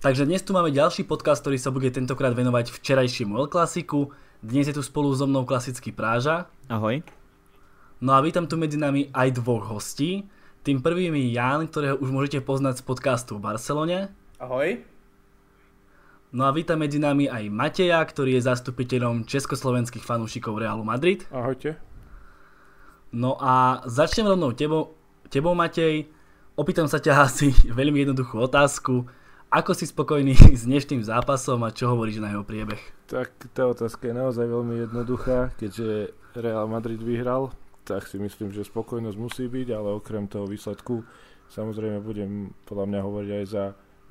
Takže dnes tu máme ďalší podcast, ktorý sa bude tentokrát venovať včerajšiemu El Klasiku. Dnes je tu spolu so mnou klasický Práža. Ahoj. No a vítam tu medzi nami aj dvoch hostí. Tým prvým je Jan, ktorého už môžete poznať z podcastu v Barcelone. Ahoj. No a vítam medzi nami aj Mateja, ktorý je zastupiteľom československých fanúšikov Realu Madrid. Ahojte. No a začnem rovnou tebou, tebou Matej. Opýtam sa ťa asi veľmi jednoduchú otázku. Ako si spokojný s dnešným zápasom a čo hovoríš na jeho priebeh? Tak tá otázka je naozaj veľmi jednoduchá. Keďže Real Madrid vyhral, tak si myslím, že spokojnosť musí byť, ale okrem toho výsledku samozrejme budem podľa mňa hovoriť aj za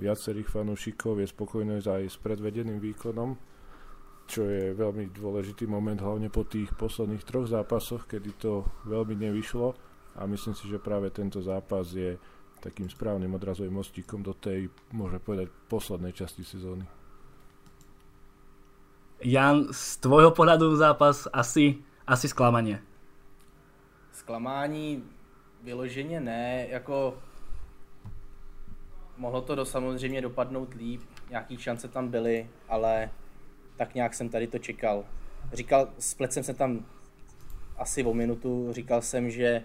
viacerých fanúšikov, je spokojnosť aj s predvedeným výkonom, čo je veľmi dôležitý moment, hlavne po tých posledných troch zápasoch, kedy to veľmi nevyšlo a myslím si, že práve tento zápas je takým správnym odrazovým mostíkom do tej, môžeme povedať, poslednej časti sezóny. Jan, z tvojho pohľadu zápas asi, asi sklamanie. Zklamání vyloženě ne, jako mohlo to do, samozřejmě dopadnout líp, nějaký šance tam byly, ale tak nějak jsem tady to čekal. Říkal, splet jsem se tam asi o minutu, říkal jsem, že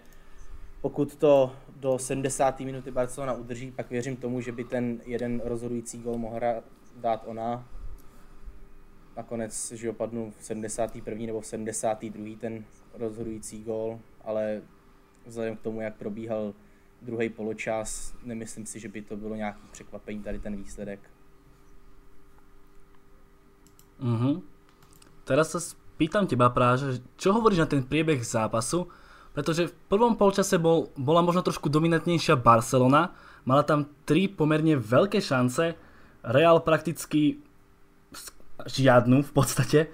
pokud to do 70. minuty Barcelona udrží, pak věřím tomu, že by ten jeden rozhodující gol mohla dát ona. Nakonec, že opadnu v 71. nebo v 72. ten rozhodující gol, ale vzhledem k tomu, jak probíhal druhý poločas, nemyslím si, že by to bylo nějaký překvapení tady ten výsledek. Mhm. Teraz sa pýtam teba práve, čo hovoríš na ten priebeh zápasu, pretože v prvom polčase bol, bola možno trošku dominantnejšia Barcelona, mala tam tri pomerne veľké šance, Real prakticky žiadnu v podstate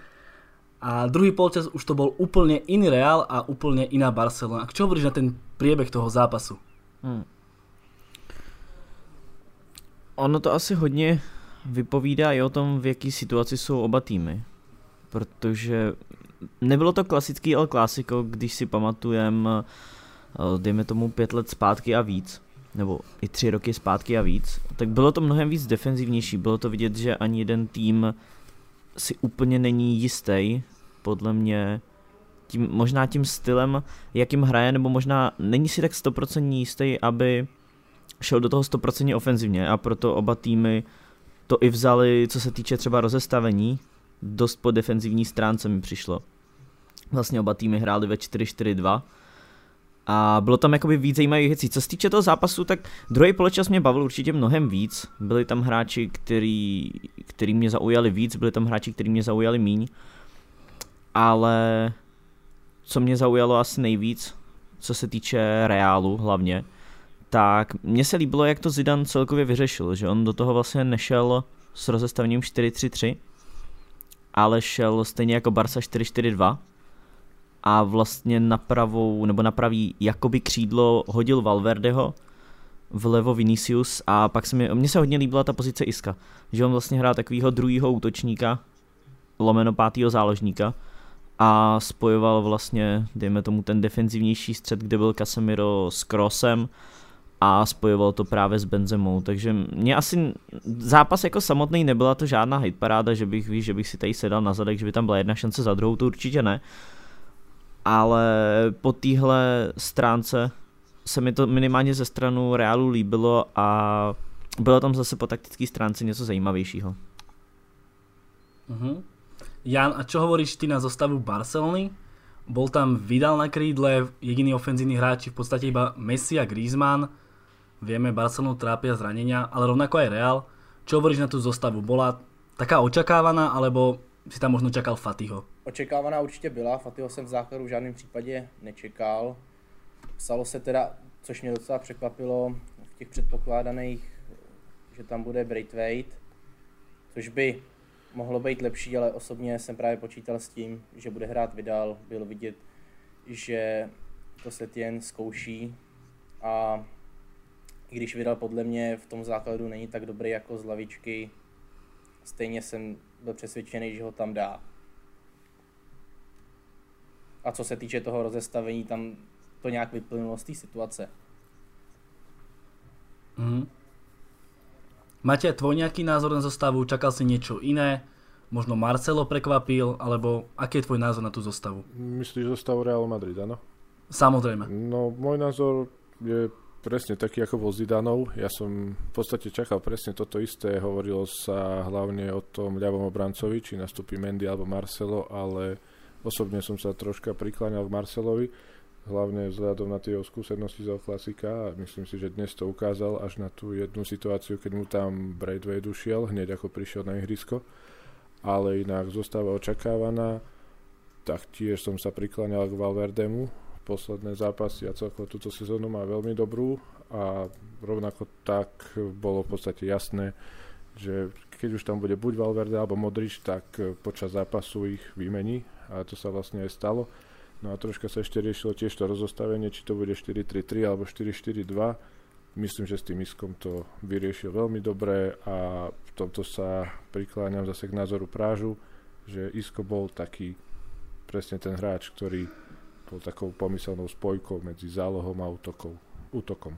a druhý polčas už to bol úplne iný Real a úplne iná Barcelona. Čo hovoríš na ten priebeh toho zápasu? Hmm. Ono to asi hodně vypovídá i o tom, v jaký situaci jsou oba týmy. Protože nebylo to klasický El Clasico, když si pamatujem, eh, dejme tomu pět let zpátky a víc, nebo i tři roky zpátky a víc, tak bylo to mnohem víc defenzivnější. Bylo to vidět, že ani jeden tým si úplně není jistý, podle mě, tím, možná tím stylem, jakým hraje, nebo možná není si tak 100% jistý, aby šel do toho 100% ofenzivně a proto oba týmy to i vzali, co se týče třeba rozestavení, dost po defenzivní stránce mi přišlo. Vlastně oba týmy hráli ve 4-4-2 a bylo tam jakoby víc zajímavých věcí. Co se týče toho zápasu, tak druhý poločas mě bavil určitě mnohem víc. Byli tam hráči, který, který mě zaujali víc, byli tam hráči, který mě zaujali míň. Ale co mě zaujalo asi nejvíc, co se týče Reálu hlavně, tak mně se líbilo, jak to Zidane celkově vyřešil, že on do toho vlastně nešel s rozestavením 4-3-3, ale šel stejně jako Barca 4-4-2 a vlastně na pravou, nebo na pravý jakoby křídlo hodil Valverdeho, vlevo Vinicius a pak se mi, mně se hodně líbila ta pozice Iska, že on vlastně hrál takového druhého útočníka, lomeno pátého záložníka a spojoval vlastně, dejme tomu, ten defenzivnější střed, kde byl Casemiro s Krosem a spojoval to právě s Benzemou, takže mě asi zápas jako samotný nebyla to žádná hitparáda, že bych, víš, že bych si tady sedal na zadek, že by tam byla jedna šance za druhou, to určitě ne, ale po téhle stránce se mi to minimálně ze stranu Realu líbilo a bylo tam zase po taktické stránce něco zajímavějšího. Uh-huh. Jan, a čo hovoríš ty na zostavu Barcelony? Bol tam Vidal na krídle, jediný ofenzívny hráči v podstate iba Messi a Griezmann. Vieme, Barcelonu trápia zranenia, ale rovnako aj Real. Čo hovoríš na tú zostavu? Bola taká očakávaná, alebo si tam možno čakal Fatiho? Očekávaná určitě byla, Fatiho jsem v základu v žádném případě nečekal. Psalo se teda, což mě docela překvapilo, v těch předpokládaných, že tam bude Braithwaite, což by mohlo být lepší, ale osobně jsem právě počítal s tím, že bude hrát Vidal. Bylo vidět, že to Setien zkouší a i když Vidal podle mě v tom základu není tak dobrý jako z lavičky, stejně jsem byl přesvědčený, že ho tam dá. A co se týče toho rozestavení, tam to nějak vyplynulo z té situace. Mm. Máte tvoj nejaký názor na zostavu? Čakal si niečo iné? Možno Marcelo prekvapil? Alebo aký je tvoj názor na tú zostavu? Myslíš zostavu Real Madrid, áno? Samozrejme. No, môj názor je presne taký ako bol Zidanov. Ja som v podstate čakal presne toto isté. Hovorilo sa hlavne o tom ľavom obrancovi, či nastúpi Mendy alebo Marcelo, ale osobne som sa troška prikláňal k Marcelovi hlavne vzhľadom na tie skúsenosti z klasika a myslím si, že dnes to ukázal až na tú jednu situáciu, keď mu tam Braithwaite ušiel, hneď ako prišiel na ihrisko. Ale inak zostáva očakávaná, tak tiež som sa prikláňal k Valverdemu. Posledné zápasy a celkovo túto sezónu má veľmi dobrú a rovnako tak bolo v podstate jasné, že keď už tam bude buď Valverde alebo Modrič, tak počas zápasu ich vymení a to sa vlastne aj stalo No a troška sa ešte riešilo tiež to rozostavenie, či to bude 4-3-3 alebo 4-4-2. Myslím, že s tým Iskom to vyriešil veľmi dobre a v tomto sa prikláňam zase k názoru Prážu, že Isko bol taký presne ten hráč, ktorý bol takou pomyselnou spojkou medzi zálohom a útokom. útokom.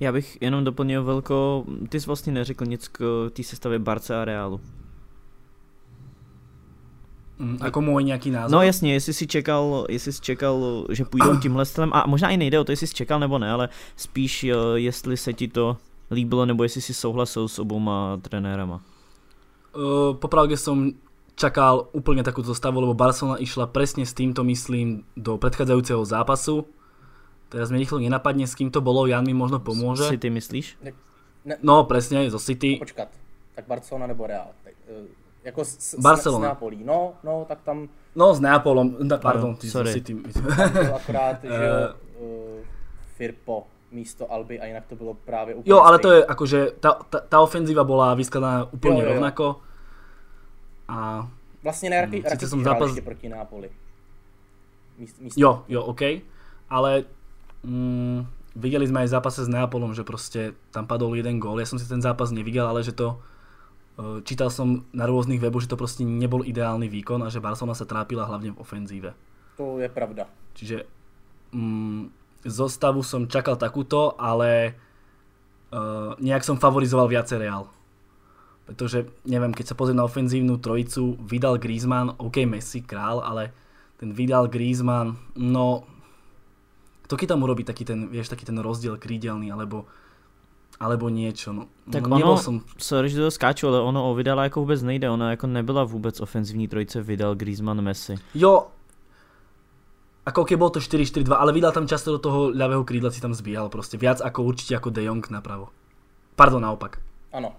Já bych jenom doplnil velko, ty jsi vlastně neřekl nic k té sestavě Barce a Realu. Mm, jako můj nějaký názor? No jasně, jestli si čekal, jestli jsi čekal, že půjdou tímhle stylem, a možná i nejde o to, jestli jsi čekal nebo ne, ale spíš eh, jestli se ti to líbilo, nebo jestli si souhlasil s obouma trenérama. Uh, popravde som čakal úplne takúto stavu, lebo Barcelona išla presne s týmto, myslím, do predchádzajúceho zápasu. Teraz mi rýchlo nenapadne, s kým to bolo, Jan mi možno pomôže. City myslíš? Ne, ne, no, presne, zo City. Počkat, tak Barcelona nebo Real? Tak, uh jako s, Barcelona. s Neapolí. No, no, tak tam... No, s Neapolom, no, pardon, ty sorry. si tým. akorát, že uh, Firpo místo Alby a jinak to bylo právě úplně Jo, ale to je akože, tá, tá, tá ofenzíva bola vyskladaná úplne jo, jo, jo. rovnako. A... Vlastne na Raky, Raky som zápas... proti Nápoli. Míst, místo... Jo, jo, OK. Ale mm, videli sme aj v zápase s Neapolom, že proste tam padol jeden gól. Ja som si ten zápas nevidel, ale že to Eh, čítal som na rôznych weboch, že to proste nebol ideálny výkon a že Barcelona sa trápila hlavne v ofenzíve. To je pravda. Čiže mm, zostavu som čakal takúto, ale uh, nejak som favorizoval viacej Real. Pretože, neviem, keď sa pozriem na ofenzívnu trojicu, vydal Griezmann, OK, Messi, král, ale ten vydal Griezmann, no... Kto keď tam urobí taký ten, vieš, taký ten rozdiel krídelný, alebo alebo niečo. No. Tak no, ono, som... sorry, že to skáču, ale ono o Vidala jako vůbec nejde, ona jako nebyla vůbec ofenzivní trojice Vidal, Griezmann, Messi. Jo, ako keď bol to 4-4-2, ale Vidal tam často do toho ľavého krídla si tam zbíhal proste, viac ako určite ako De Jong napravo. Pardon, naopak. Ano.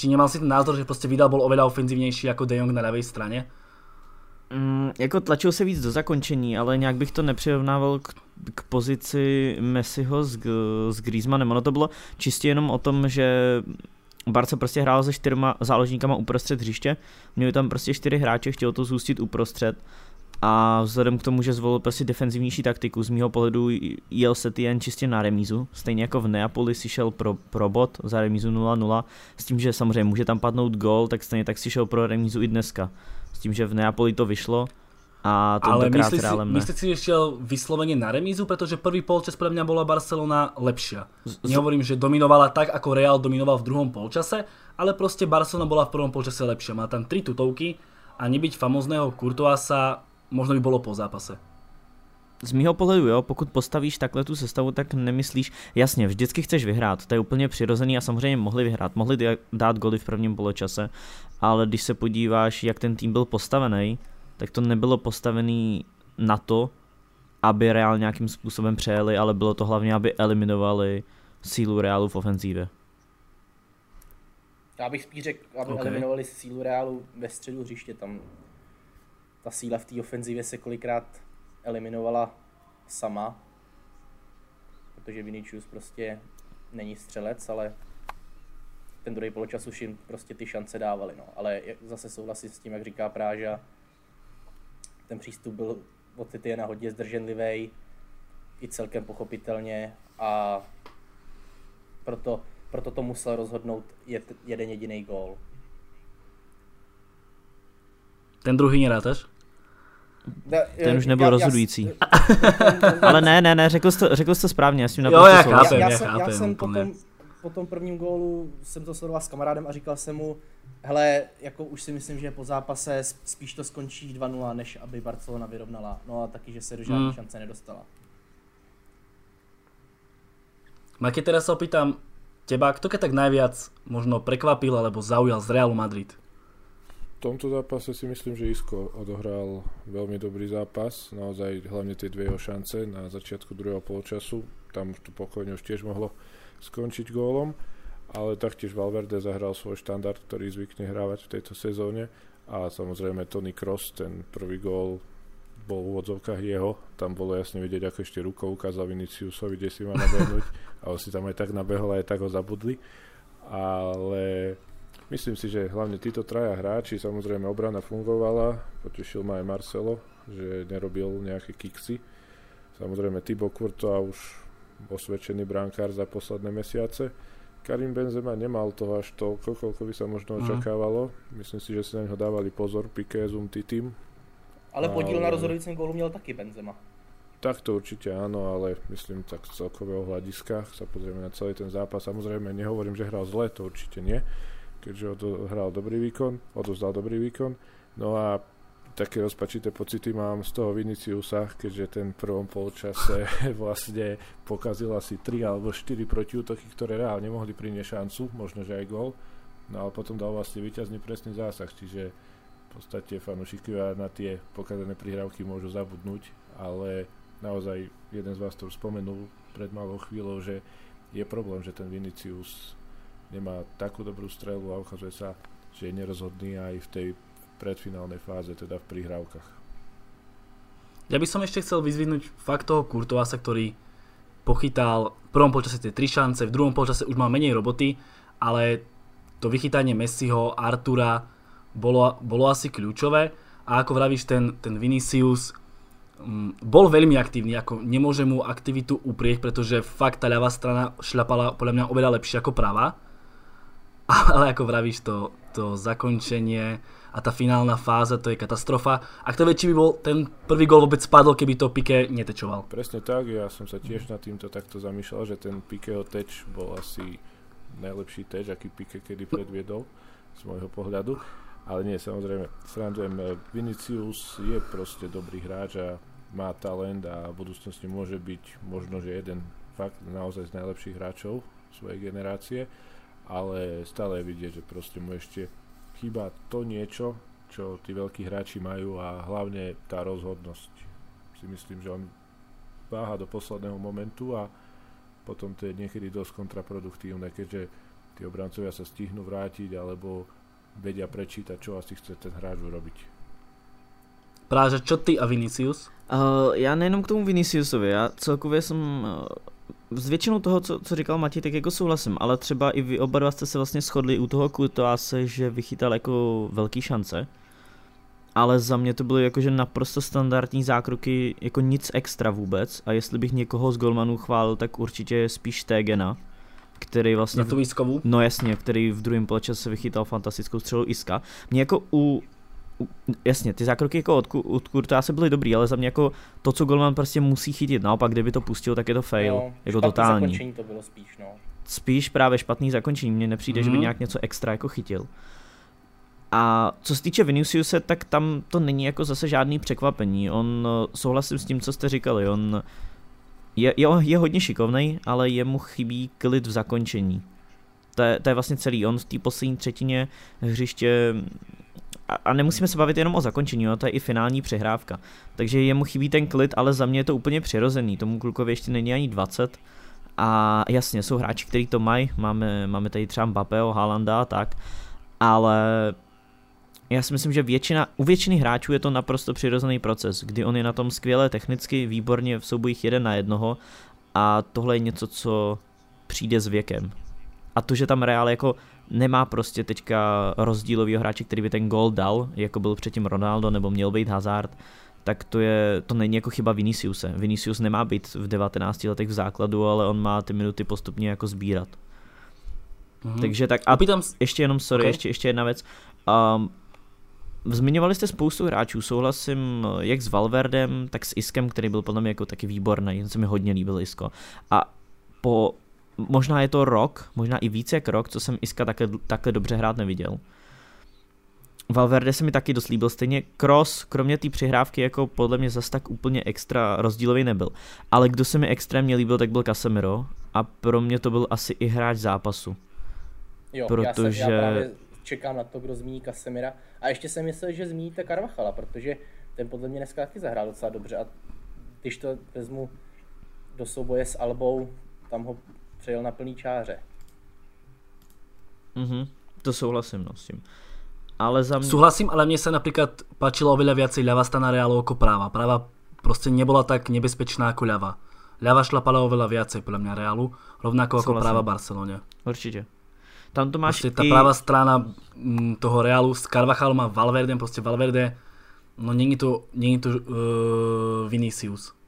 Či nemal si ten názor, že proste Vidal bol oveľa ofenzívnejší ako De Jong na ľavej strane? Mm, jako tlačil se víc do zakončení, ale nějak bych to nepřirovnával k, k pozici Messiho s, s Griezmannem. Ono to bylo čistě jenom o tom, že Barca prostě hrál se čtyřma záložníkama uprostřed hřiště, měli tam prostě čtyři hráče, chtěl to zůstit uprostřed a vzhledem k tomu, že zvolil prostě defenzivnější taktiku, z mýho pohledu jel se jen čistě na remízu, stejně jako v Neapoli si šel pro, pro bod za remízu 0-0, s tím, že samozřejmě může tam padnout gol, tak stejně tak si šel pro remízu i dneska tím, že v Neapoli to vyšlo a to Ale myslíš si, myslíš si, že šiel vyslovene na remízu, pretože prvý polčas pre mňa bola Barcelona lepšia. Z, Nehovorím, že dominovala tak, ako Real dominoval v druhom polčase, ale proste Barcelona bola v prvom polčase lepšia. Má tam tri tutovky a nebyť famozného Courtoisa možno by bolo po zápase z mýho pohledu, jo, pokud postavíš takhle tu sestavu, tak nemyslíš, jasně, vždycky chceš vyhrát, to je úplně přirozený a samozřejmě mohli vyhrát, mohli dát goly v prvním poločase, ale když se podíváš, jak ten tým byl postavený, tak to nebylo postavený na to, aby Real nějakým způsobem přejeli, ale bylo to hlavně, aby eliminovali sílu Realu v ofenzívě. Já bych spíš řekl, aby okay. eliminovali sílu Realu ve středu hřiště, tam ta síla v té ofenzívě se kolikrát eliminovala sama, protože Vinicius prostě není střelec, ale ten druhý poločas už jim prostě ty šance dávali. No. Ale zase souhlasím s tím, jak říká Práža, ten přístup byl od na hodně zdrženlivý, i celkem pochopitelně a proto, proto to musel rozhodnout jed, jeden jediný gól. Ten druhý nerátaš? Ten už nebyl já, rozhodující. Já, Ale ne, ne, ne, řekl jsi to, řekl jsi to správně, já s tím jo, já, chápem, já, já, jsem, já jsem potom, po tom prvním gólu jsem to sledoval s kamarádem a říkal jsem mu, hele, jako už si myslím, že po zápase spíš to skončí 2-0, než aby Barcelona vyrovnala. No a taky, že se do žádné hmm. šance nedostala. Maki, teraz sa opýtam teba, kto keď tak najviac možno prekvapil alebo zaujal z Realu Madrid? V tomto zápase si myslím, že Isko odohral veľmi dobrý zápas, naozaj hlavne tie dve jeho šance na začiatku druhého poločasu, tam to pokojne už tiež mohlo skončiť gólom, ale taktiež Valverde zahral svoj štandard, ktorý zvykne hrávať v tejto sezóne. A samozrejme Tony Cross, ten prvý gól bol v úvodzovkách jeho, tam bolo jasne vidieť, ako ešte rukou ukázal Viniciusovi, kde si má nabehnúť a on si tam aj tak nabehol, aj tak ho zabudli. Ale myslím si, že hlavne títo traja hráči, samozrejme obrana fungovala, potešil ma aj Marcelo, že nerobil nejaké kiksy. Samozrejme Thibaut Courtois už osvedčený brankár za posledné mesiace. Karim Benzema nemal toho až toľko, koľko by sa možno mhm. očakávalo. Myslím si, že si na neho dávali pozor Piqué, Zoom, Titim, ale podíl ale... na rozhodujícím gólu měl taky Benzema. Tak to určite áno, ale myslím tak z celkového hľadiska, sa pozrieme na celý ten zápas, samozrejme nehovorím, že hral zle, to určite nie, keďže hral dobrý výkon, odozdal dobrý výkon, no a také rozpačité pocity mám z toho Viniciusa, keďže ten v prvom polčase vlastne pokazil asi 3 alebo 4 protiútoky, ktoré reálne mohli priniesť šancu, možno že aj gol, no ale potom dal vlastne víťazný presný zásah, čiže v podstate fanúšikovia na tie pokazané prihrávky môžu zabudnúť, ale naozaj jeden z vás to spomenul pred malou chvíľou, že je problém, že ten Vinicius nemá takú dobrú strelu a ukazuje sa, že je nerozhodný aj v tej predfinálnej fáze, teda v prihrávkach. Ja by som ešte chcel vyzvihnúť fakt toho Kurtovasa, ktorý pochytal v prvom počase tie tri šance, v druhom počase už má menej roboty, ale to vychytanie Messiho, Artura, bolo, bolo asi kľúčové a ako vravíš, ten, ten Vinicius um, bol veľmi aktívny, ako nemôže mu aktivitu uprieť, pretože fakt tá ľavá strana šľapala podľa mňa oveľa lepšie ako pravá. Ale ako vravíš, to, to zakončenie a tá finálna fáza, to je katastrofa. A kto vie, či by bol ten prvý gol vôbec spadol, keby to Pique netečoval. Presne tak, ja som sa tiež nad týmto takto zamýšľal, že ten Piqueho teč bol asi najlepší teč, aký Pique kedy predviedol z môjho pohľadu. Ale nie, samozrejme, srandujem, eh, Vinicius je proste dobrý hráč a má talent a v budúcnosti môže byť možno, že jeden fakt naozaj z najlepších hráčov svojej generácie, ale stále je vidieť, že proste mu ešte chýba to niečo, čo tí veľkí hráči majú a hlavne tá rozhodnosť. Si myslím, že on váha do posledného momentu a potom to je niekedy dosť kontraproduktívne, keďže tí obrancovia sa stihnú vrátiť alebo vedia prečítať, čo asi chce ten hráč urobiť. Práže, čo ty a Vinicius? Uh, já nejenom k tomu Viniciusovi, já celkově jsem uh, s většinou toho, co, co říkal Matěj, tak jako souhlasím, ale třeba i vy oba dva jste se vlastně shodli u toho Kurtoase, že vychytal jako velký šance, ale za mě to byly jakože naprosto standardní zákroky, jako nic extra vůbec a jestli bych někoho z golmanů chválil, tak určitě spíš Tegena, který vlastně... Na tu výskovu? No jasně, který v druhém poločase vychytal fantastickou střelu Iska. Mě jako u jasně, ty zákroky jako od, od Kurta se byly dobrý, ale za mě jako to, co Golman prostě musí chytit, naopak kdyby to pustil, tak je to fail, no, jako totální. zakončení to bylo spíš, no. Spíš právě špatný zakončení, mně nepřijde, mm-hmm. že by mhm. nějak něco extra jako chytil. A co se týče Viniciuse, tak tam to není jako zase žádný překvapení. On souhlasím s tím, co jste říkali, on je, je, je hodně šikovný, ale jemu chybí klid v zakončení. To je, to je vlastně celý. On v té poslední třetině hřiště a, nemusíme se bavit jenom o zakončení, jo, to je i finální přehrávka. Takže jemu chybí ten klid, ale za mě je to úplně přirozený. Tomu klukovi ještě není ani 20. A jasně, jsou hráči, kteří to mají. Máme, máme tady třeba Mbappého, Haalanda a tak. Ale já si myslím, že většina, u většiny hráčů je to naprosto přirozený proces, kdy on je na tom skvěle technicky, výborně v soubojích jeden na jednoho a tohle je něco, co přijde s věkem. A to, že tam Real jako nemá prostě teďka rozdílový hráče, který by ten gol dal, jako byl předtím Ronaldo nebo měl být Hazard, tak to, je, to není jako chyba Viniciuse. Vinicius nemá být v 19 letech v základu, ale on má ty minuty postupně jako sbírat. Mm-hmm. Takže tak a ještě jenom, sorry, okay. ještě, ještě jedna věc. Um, zmiňovali jste spoustu hráčů, souhlasím jak s Valverdem, tak s Iskem, který byl podle mě jako taky výborný, se mi hodně líbil Isko. A po, možná je to rok, možná i více jak rok, co jsem Iska takhle, takhle dobře hrát neviděl. Valverde se mi taky dost líbil, stejně Cross, kromě té přihrávky, jako podle mě zas tak úplně extra rozdílový nebyl. Ale kdo se mi extrémně líbil, tak byl Casemiro a pro mě to byl asi i hráč zápasu. Jo, protože... já, jsem, já právě čekám na to, kdo zmíní Casemira. A ještě jsem myslel, že zmíníte Carvachala, protože ten podle mě dneska taky zahrál docela dobře a když to vezmu do souboje s Albou, tam ho přejel na plný čáře. Mhm, to souhlasím no, s tím. Ale za mě... Súhlasím, ale mně se například páčila oveľa viacej ľava strana Realu jako práva. Práva prostě nebyla tak nebezpečná jako ľava. Ľava šlapala oveľa viacej podľa mňa Realu, rovnako jako práva Barceloně. Určitě. Tam to máš prostě ta i... pravá strana mm, toho Realu s Carvachalom a Valverdem, prostě Valverde, no není to, není to uh, Vinicius.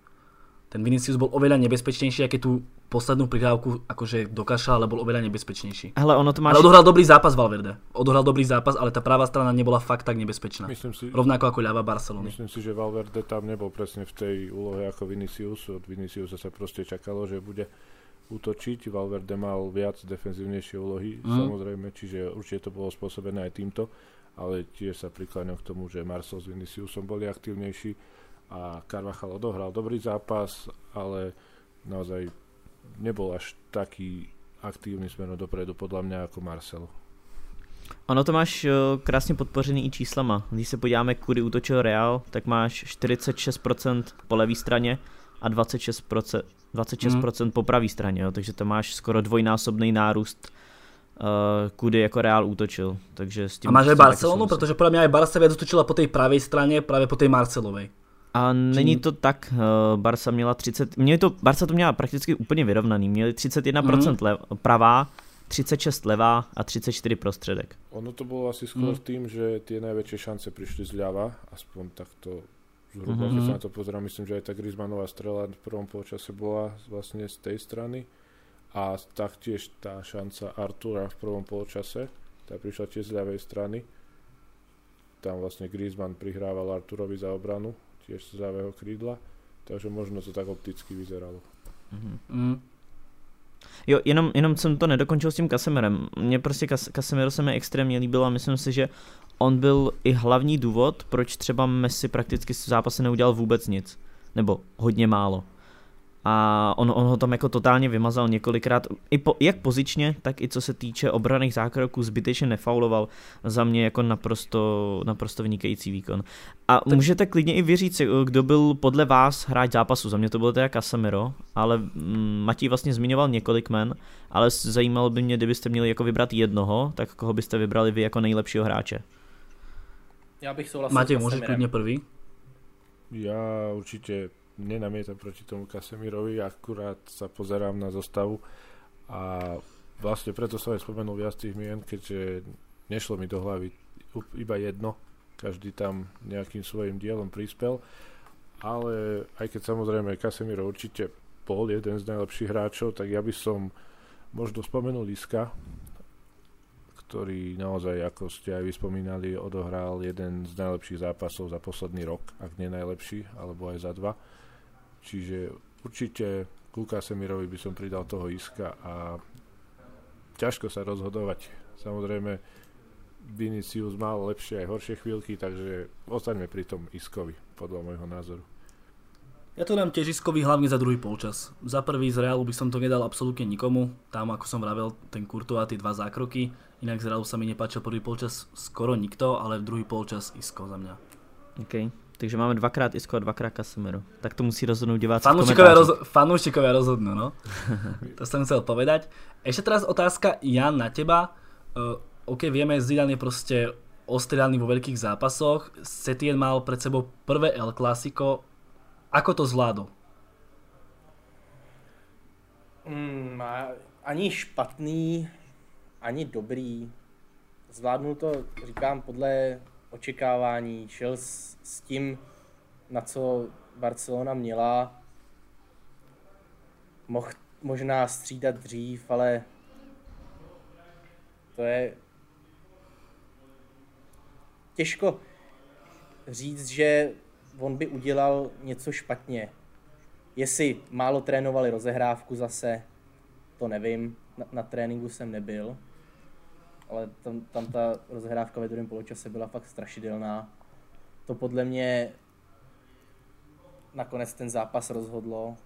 Ten Vinicius byl oveľa nebezpečnější, jak je tu poslednú prihrávku akože dokašľal, ale bol oveľa nebezpečnejší. Hele, ono to máš... Ale odohral dobrý zápas Valverde. Odohral dobrý zápas, ale tá pravá strana nebola fakt tak nebezpečná. Myslím si, Rovnako ako ľava Barcelony. Myslím si, že Valverde tam nebol presne v tej úlohe ako Vinicius. Od Viniciusa sa proste čakalo, že bude útočiť. Valverde mal viac defenzívnejšie úlohy, mm. samozrejme, čiže určite to bolo spôsobené aj týmto, ale tiež sa prikláňam k tomu, že Marcel s Viniciusom boli aktívnejší a Carvajal odohral dobrý zápas, ale naozaj nebol až taký aktívny směrem dopredu podle mě jako Marcel. Ono to máš eh, krásně podpořený i číslama. Když se podíváme, kudy útočil Real, tak máš 46% po levé straně a 26%, 26% mm. po pravé straně, jo? takže to máš skoro dvojnásobný nárůst uh, kudy jako Real útočil. Takže s tím a máš aj Barcelonu, protože podle mě aj Barca viac útočila po té pravé straně, právě po té Marcelové. A není to tak, uh, Barca měla 30, měli to, Barca to měla prakticky úplně vyrovnaný, měli 31% mm-hmm. lev, pravá, 36 levá a 34 prostředek. Ono to bylo asi skoro mm. tým, že ty největší šance přišly zľava, aspoň takto zhruba, mm-hmm. keď sa na to pozerám, myslím, že aj tá Griezmannová strela v prvom polčase bola vlastne z tej strany a taktiež tá šanca Artura v prvom polčase, tá prišla tiež z ľavej strany. Tam vlastne Griezmann prihrával Arturovi za obranu tiež z ľavého krídla, takže možno to tak opticky vyzeralo. Mm-hmm. Mm. Jo, jenom, jenom jsem to nedokončil s tím Kasemerem. Mně prostě Kas, Kasemiro se mi extrémně líbil a myslím si, že on byl i hlavní důvod, proč třeba Messi prakticky v zápase neudělal vůbec nic. Nebo hodně málo a on, on ho tam jako totálně vymazal několikrát, i po, jak pozičně, tak i co se týče obraných zákroků, zbytečně nefauloval za mě jako naprosto, naprosto vynikající výkon. A tak... můžete klidně i vyříct, kdo byl podle vás hráč zápasu, za mě to byl teda Casemiro, ale mm, Matěj vlastně zmiňoval několik men, ale zajímalo by mě, kdybyste měli jako vybrat jednoho, tak koho byste vybrali vy jako nejlepšího hráče? Já bych souhlasil Matěj, můžeš klidně prvý? Já určitě nenamietam proti tomu Kasemirovi, akurát sa pozerám na zostavu a vlastne preto som aj spomenul viac tých mien, keďže nešlo mi do hlavy iba jedno, každý tam nejakým svojim dielom prispel, ale aj keď samozrejme Casemiro určite bol jeden z najlepších hráčov, tak ja by som možno spomenul Iska, ktorý naozaj, ako ste aj vyspomínali, odohral jeden z najlepších zápasov za posledný rok, ak nie najlepší, alebo aj za dva. Čiže určite ku Kasemirovi by som pridal toho Iska a ťažko sa rozhodovať. Samozrejme, Vinicius mal lepšie aj horšie chvíľky, takže ostaňme pri tom Iskovi, podľa môjho názoru. Ja to dám tiež Iskovi hlavne za druhý polčas. Za prvý z Realu by som to nedal absolútne nikomu. Tam, ako som vravel, ten Kurto a tie dva zákroky. Inak z Realu sa mi nepáčil prvý polčas skoro nikto, ale v druhý polčas Isko za mňa. Okay. Takže máme dvakrát Isko a dvakrát Casemiro. Tak to musí rozhodnout diváci Fanúšikovia, roz, fanúšikovia rozhodnú, no. to som chcel povedať. Ešte teraz otázka, Jan, na teba. Uh, OK, vieme, Zidane je proste ostrelaný vo veľkých zápasoch. Setien mal pred sebou prvé El Clasico. Ako to zvládol? Mm, ani špatný, ani dobrý. Zvládnul to, říkám, podle očekávání, šel s, s tím, na co Barcelona měla. Mohl možná střídat dřív, ale to je těžko, říct, že on by udělal něco špatně. Jestli málo trénovali rozehrávku zase, to nevím, na, na tréninku jsem nebyl, ale tam, tam ta rozehrávka ve druhém poločase byla fakt strašidelná. To podle mě nakonec ten zápas rozhodlo,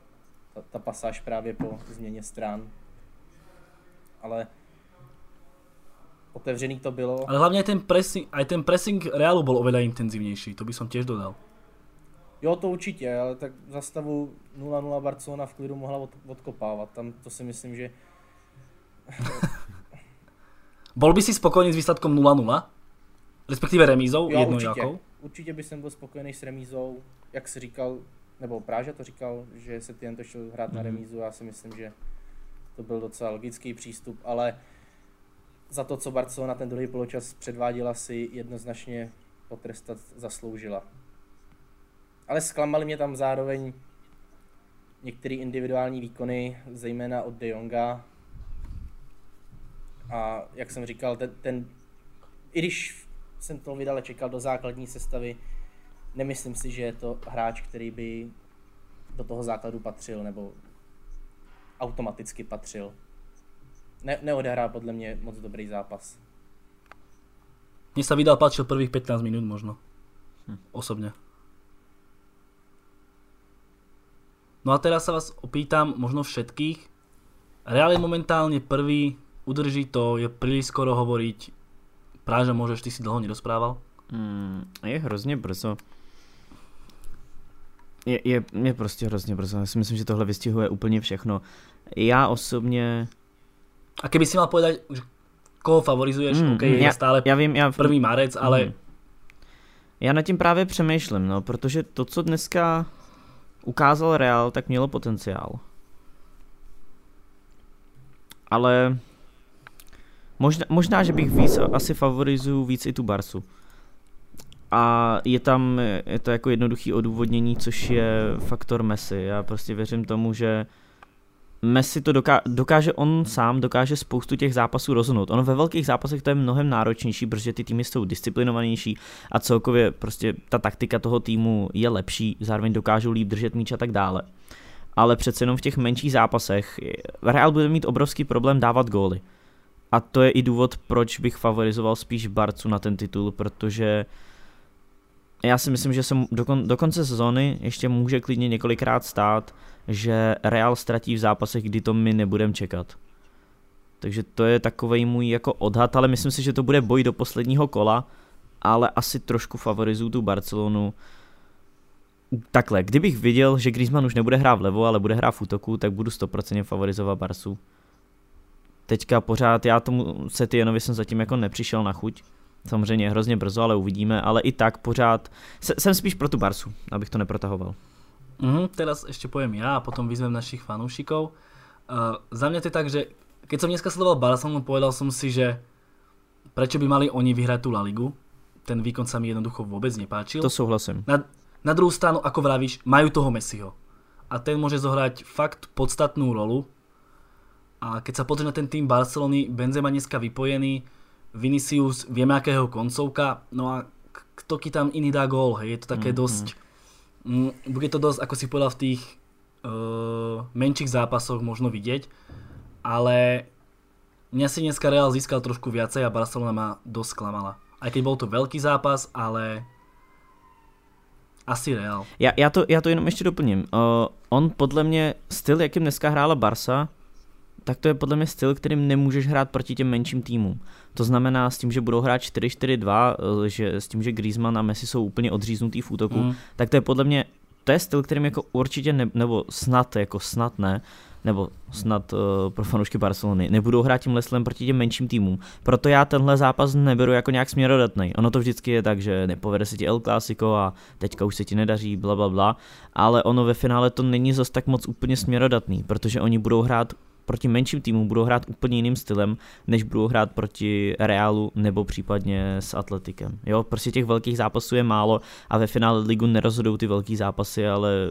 ta, ta pasáž právě po změně stran. Ale otevřený to bylo. Ale hlavně ten pressing, aj ten pressing Realu bol oveľa intenzívnejší, to by som tiež dodal. Jo, to určitě, ale tak za stavu 0-0 Barcelona v klidu mohla od, odkopávat. Tam to si myslím, že... Bol by si spokojný s výsledkom 0-0? Respektíve remízou, jo, jednou určitě. jakou? Určitě by jsem byl spokojený s remízou, jak si říkal, nebo Práža to říkal, že se ty to šel hrát na Mhm. remízu, já si myslím, že to byl docela logický přístup, ale za to, co Barcelona ten druhý poločas předváděla, si jednoznačně potrestat zasloužila. Ale zklamaly mě tam zároveň některé individuální výkony, zejména od De Jonga. A jak jsem říkal, ten, ten i když jsem to vydale čekal do základní sestavy, nemyslím si, že je to hráč, který by do toho základu patřil, nebo automaticky patřil. Ne, neodehrá podle mě moc dobrý zápas. Mne sa Vidal páčil prvých 15 minút možno. Osobne. No a teraz sa vás opýtam, možno všetkých. Real je momentálne prvý, udrží to, je príliš skoro hovoriť. Práža, môžeš, ty si dlho nerozprával. Hmm, je hrozně brzo. Je, je, je prostě hrozně brzo. Já si myslím, že tohle vystihuje úplně všechno. Já osobně... A keby si mal povedať, že koho favorizuješ, Mm, OK, mm, je já- stále Já vím, já... prvý marec, ale Hmm. Já nad tím právě přemýšlím, no, protože to, co dneska ukázal Real, tak mělo potenciál. Ale možná, možná, že bych víc, asi favorizuju víc i tu Barsu. A je tam, je to jako jednoduchý odůvodnění, což je faktor Messi. Já prostě věřím tomu, že Messi to doká- dokáže on sám, dokáže spoustu těch zápasů rozhodnout. Ono ve velkých zápasech to je mnohem náročnější, protože ty týmy jsou disciplinovanější a celkově prostě ta taktika toho týmu je lepší, zároveň dokážou líp držet míč a tak dále. Ale přece jenom v těch menších zápasech Real bude mít obrovský problém dávat góly. A to je i důvod, proč bych favorizoval spíš Barcu na ten titul, protože já si myslím, že se do, kon, do konce sezóny ještě může klidně několikrát stát, že Real ztratí v zápasech, kdy to my nebudeme čekat. Takže to je takový můj jako odhad, ale myslím si, že to bude boj do posledního kola, ale asi trošku favorizuju tu Barcelonu. Takhle, kdybych viděl, že Griezmann už nebude hrát vlevo, ale bude hrát v útoku, tak budu 100% favorizovat Barsu. Teďka pořád, já tomu Setienovi jsem zatím jako nepřišel na chuť. Samozřejmě hrozně brzo, ale uvidíme, ale i tak pořád, se, jsem spíš pro tu Barsu, abych to neprotahoval. Mhm, teraz ešte poviem ja a potom vyzvem našich fanúšikov. Uh, za mňa to je tak, že keď som dneska sledoval Barcelonu, povedal som si, že prečo by mali oni vyhrať tú La Ligu. Ten výkon sa mi jednoducho vôbec nepáčil. To souhlasím. Na, na druhú stranu, ako vravíš, majú toho Messiho. A ten môže zohrať fakt podstatnú rolu. A keď sa pozrie na ten tým Barcelony, Benzema dneska vypojený, Vinicius, vieme akého koncovka, no a kto ti tam iný dá gól, hej, je to také Mm, dosť, mm, bude to dosť, ako si povedal, v tých uh, menších zápasoch možno vidieť, ale mňa si dneska Real získal trošku viacej a Barcelona ma dosť sklamala. Aj keď bol to veľký zápas, ale asi Real. Já, já, to, já to jenom ještě doplním. Uh, on podle mě, styl, jakým dneska hrála Barsa, tak to je podle mě styl, kterým nemůžeš hrát proti těm menším týmům. To znamená s tím, že budou hrát 4-4-2, uh, že s tím, že Griezmann a Messi jsou úplně odříznutý v útoku, Mm. tak to je podle mě, to je styl, kterým jako určitě, ne, nebo snad, jako snad ne, nebo snad uh, pro fanoušky Barcelony, nebudou hrát tím Leslem proti těm menším týmům. Proto já tenhle zápas neberu jako nějak směrodatný. Ono to vždycky je tak, že nepovede se ti El Clásico a teďka už se ti nedaří, bla, bla, bla, ale ono ve finále to není zas tak moc úplně směrodatný, protože oni budou hrát proti menším týmům budou hrát úplně jiným stylem, než budou hrát proti Realu nebo případně s Atletikem. Jo, prostě těch velkých zápasů je málo a ve finále ligu nerozhodou ty velký zápasy, ale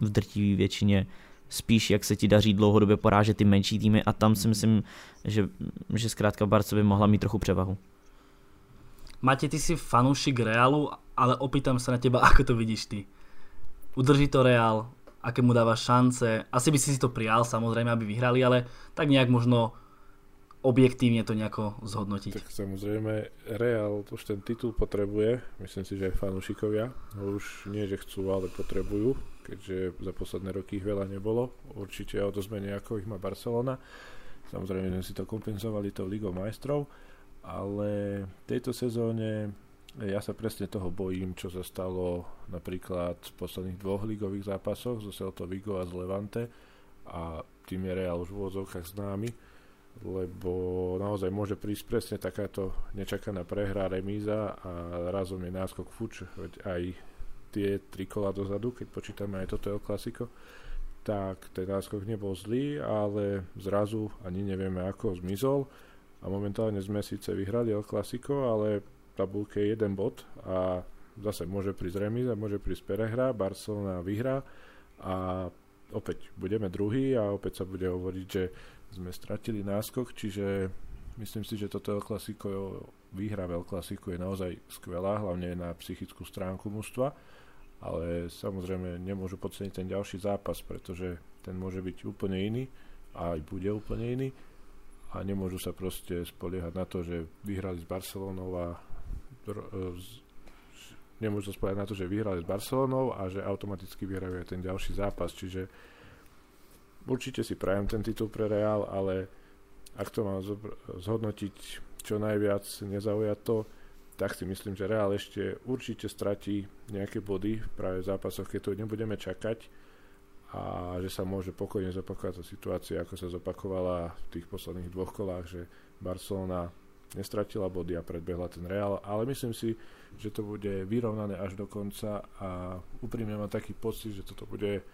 v drtivé většině spíš jak se ti daří dlouhodobě porážet ty menší týmy a tam si myslím, že, že zkrátka Barca by mohla mít trochu převahu. Máte, ty si fanúšik Realu ale opýtam sa na teba, ako to vidíš ty. Udrží to Real, aké mu dáva šance. Asi by si si to prijal, samozrejme, aby vyhrali, ale tak nejak možno objektívne to nejako zhodnotiť. Tak samozrejme, Real už ten titul potrebuje, myslím si, že aj fanúšikovia ho už nie, že chcú, ale potrebujú, keďže za posledné roky ich veľa nebolo. Určite o to zmene, ako ich má Barcelona. Samozrejme, sme si to kompenzovali tou Ligou majstrov, ale v tejto sezóne ja sa presne toho bojím, čo sa stalo napríklad v posledných dvoch ligových zápasoch zo Celto Vigo a z Levante. A tým je Real už v úvodzovkách známy lebo naozaj môže prísť presne takáto nečakaná prehra, remíza a razom je náskok fuč, veď aj tie tri kola dozadu, keď počítame aj toto El Clasico, tak ten náskok nebol zlý, ale zrazu ani nevieme ako zmizol. A momentálne sme síce vyhrali El Clasico, ale tabulke je jeden bod a zase môže prísť remíza, môže prísť prehra, Barcelona vyhrá a opäť budeme druhý a opäť sa bude hovoriť, že sme stratili náskok, čiže myslím si, že toto El Clasico, výhra v El Clasico je naozaj skvelá, hlavne na psychickú stránku mužstva, ale samozrejme nemôžu podceniť ten ďalší zápas, pretože ten môže byť úplne iný a aj bude úplne iný a nemôžu sa proste spoliehať na to, že vyhrali s Barcelonou a e, nemôžu sa spoliehať na to, že vyhrali s Barcelonou a že automaticky vyhrajú aj ten ďalší zápas, čiže určite si prajem ten titul pre Real, ale ak to mám zhodnotiť čo najviac to, tak si myslím, že Real ešte určite stratí nejaké body práve v zápasoch, keď to nebudeme čakať a že sa môže pokojne zopakovať tá situácia, ako sa zopakovala v tých posledných dvoch kolách, že Barcelona nestratila body a predbehla ten Real, ale myslím si, že to bude vyrovnané až do konca a úprimne mám taký pocit, že toto bude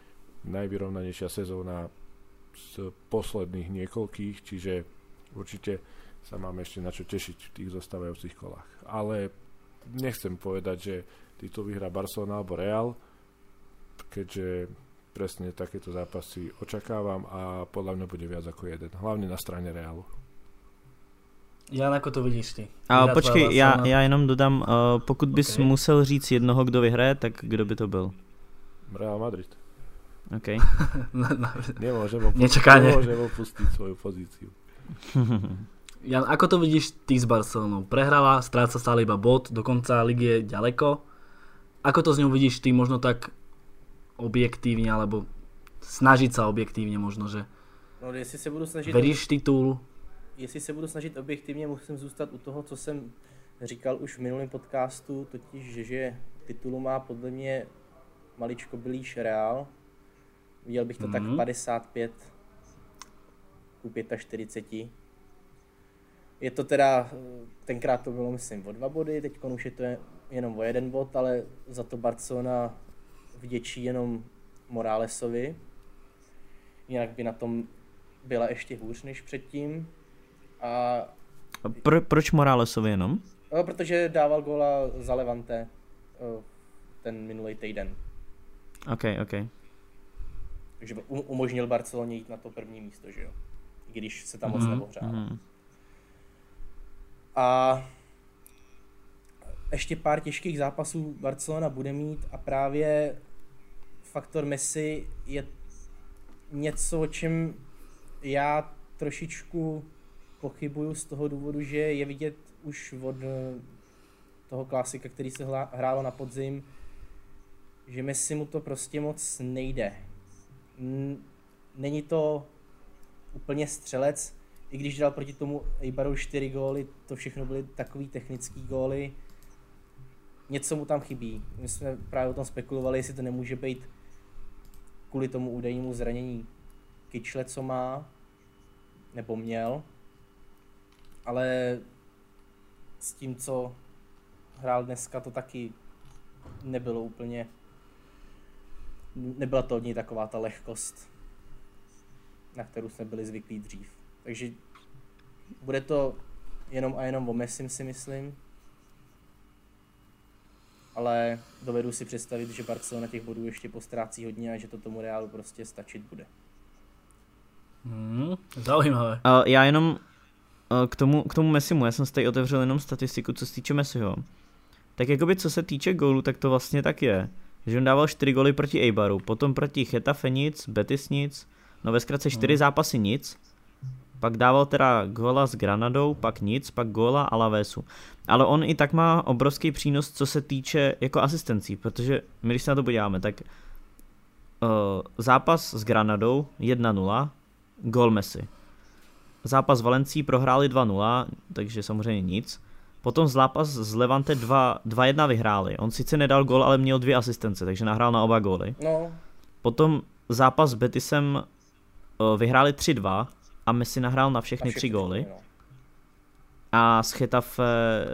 najvyrovnanejšia sezóna z posledných niekoľkých, čiže určite sa máme ešte na čo tešiť v tých zostávajúcich kolách. Ale nechcem povedať, že titul vyhrá Barcelona alebo Real, keďže presne takéto zápasy očakávam a podľa mňa bude viac ako jeden. Hlavne na strane Realu. Jan, ako to vidíš ty? A počkej, já, já jenom dodám, uh, pokud bys okay. musel říct jednoho, kdo vyhraje, tak kdo by to byl? Real Madrid. OK. nemôžem, opustiť, Nečakanie. nemôžem opustiť svoju pozíciu. Jan, ako to vidíš ty s Barcelonou? Prehrala, stráca stále iba bod, dokonca ligy je ďaleko. Ako to s ňou vidíš ty možno tak objektívne, alebo snažiť sa objektívne možno, že no, jestli se budu snažit... veríš titul? Jestli se budu snažit objektivně, musím zůstat u toho, co jsem říkal už v minulém podcastu, totiž, že titulu má podle mě maličko blíž Real, Viděl bych to mm-hmm. tak 55 ku 45. Je to teda, tenkrát to bylo myslím o dva body, teď už je to jenom o jeden bod, ale za to Barcelona vděčí jenom Moralesovi. Jinak by na tom byla ještě hůř než předtím. A... Pro, proč Moralesovi jenom? No, protože dával góla za Levante ten minulý týden. OK, OK. Takže umožnil Barceloně jít na to první místo, že jo? I když se tam mm-hmm. moc mhm, neohřálo. Mm-hmm. A ještě pár těžkých zápasů Barcelona bude mít a právě faktor Messi je něco, o čem já trošičku pochybuju z toho důvodu, že je vidět už od toho klasika, který se hrálo na podzim, že Messi mu to prostě moc nejde není to úplně střelec, i když dal proti tomu Eibaru 4 góly, to všechno byly takový technický góly. Něco mu tam chybí. My jsme právě o tom spekulovali, jestli to nemůže být kvůli tomu údajnému zranění kyčle, co má, nebo měl. Ale s tím, co hrál dneska, to taky nebylo úplně nebyla to od něj taková ta lehkost, na kterou jsme byli zvyklí dřív. Takže bude to jenom a jenom o Messim si myslím. Ale dovedu si představit, že Barcelona těch bodů ještě postrácí hodně a že to tomu Realu prostě stačit bude. Hmm, zaujímavé. Uh, já jenom k tomu, k tomu Messimu, já jsem si tady otevřel jenom statistiku, co se týče Messiho. tak jakoby co se týče gólu, tak to vlastně tak je. Že on dával 4 góly proti Eibaru, potom proti Chetafe nic, Betis nic, no ve zkratce 4 hmm. zápasy nic, pak dával teda góla s Granadou, pak nic, pak góla Alavesu. Ale on i tak má obrovský přínos, co se týče jako asistencí, protože my když se na to podíváme, tak uh, zápas s Granadou 1-0, gól Messi. Zápas Valencí prohráli 2-0, takže samozřejmě nic. Potom zápas z Levante 2-1 vyhráli. On sice nedal gol, ale měl dvě asistence, takže nahrál na oba góly. No. Potom zápas s Betisem uh, vyhráli 3-2 a Messi nahrál na všechny, na všechny tři góly. No. A z Chetafe,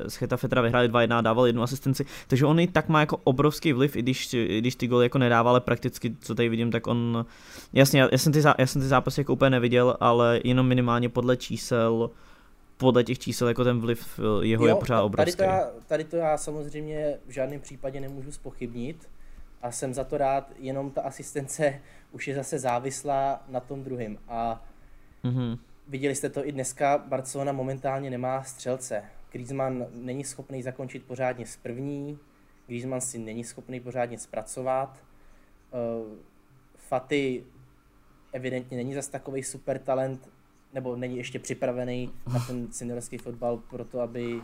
z Chetafe teda vyhráli 2-1 a dával jednu asistenci. Takže on i tak má jako obrovský vliv, i když, i když ty góly jako nedával, ale prakticky, co tady vidím, tak on... Jasně, já jsem ty, já jsem ty zápasy jako úplně neviděl, ale jenom minimálně podle čísel podle těch čísel jako ten vliv eh, jeho jo, je pořád obrovský. Tady to, já, tady to já samozřejmě v žádném případě nemůžu spochybnit a jsem za to rád, jenom ta asistence už je zase závislá na tom druhém. A mm-hmm. Viděli jste to i dneska, Barcelona momentálně nemá střelce. Griezmann není schopný zakončit pořádně z první, Griezmann si není schopný pořádně zpracovat. Uh, Faty evidentně není zas takový super talent, nebo není ještě připravený na ten seniorský fotbal pro to, aby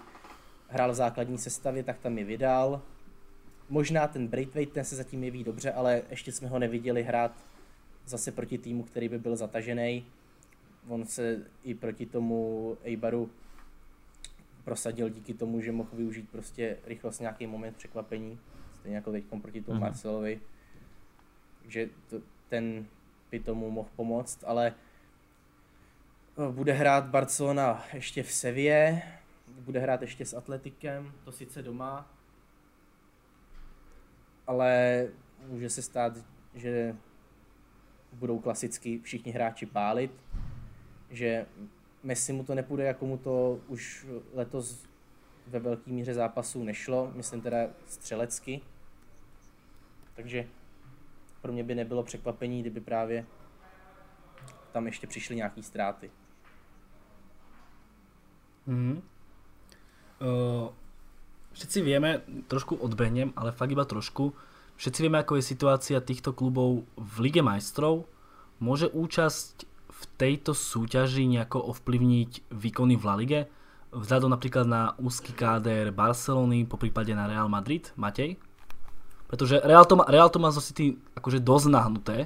hrál v základní sestavě, tak tam je vydal. Možná ten Braithwaite, ten se zatím jeví dobře, ale ještě jsme ho neviděli hrát zase proti týmu, který by byl zatažený. On se i proti tomu Eibaru prosadil díky tomu, že mohl využít prostě rychlost nějaký moment překvapení, stejně jako teď proti tomu mm-hmm. Marcelovi. Takže to, ten by tomu mohl pomoct, ale bude hrát Barcelona ještě v Sevě, bude hrát ještě s Atletikem, to sice doma, ale může se stát, že budou klasicky všichni hráči pálit, že Messi mu to nepůjde, jako mu to už letos ve velké míře zápasů nešlo, myslím teda střelecky. Takže pro mě by nebylo překvapení, kdyby právě tam ještě přišly nějaké ztráty. Mm. Uh, všetci vieme, trošku odbehnem, ale fakt iba trošku, všetci vieme, ako je situácia týchto klubov v Lige majstrov. Môže účasť v tejto súťaži nejako ovplyvniť výkony v La Lige? Vzhľadom napríklad na úzky káder Barcelony, po prípade na Real Madrid, Matej? Pretože Real to má, Real to má zo City akože dosť nahnuté.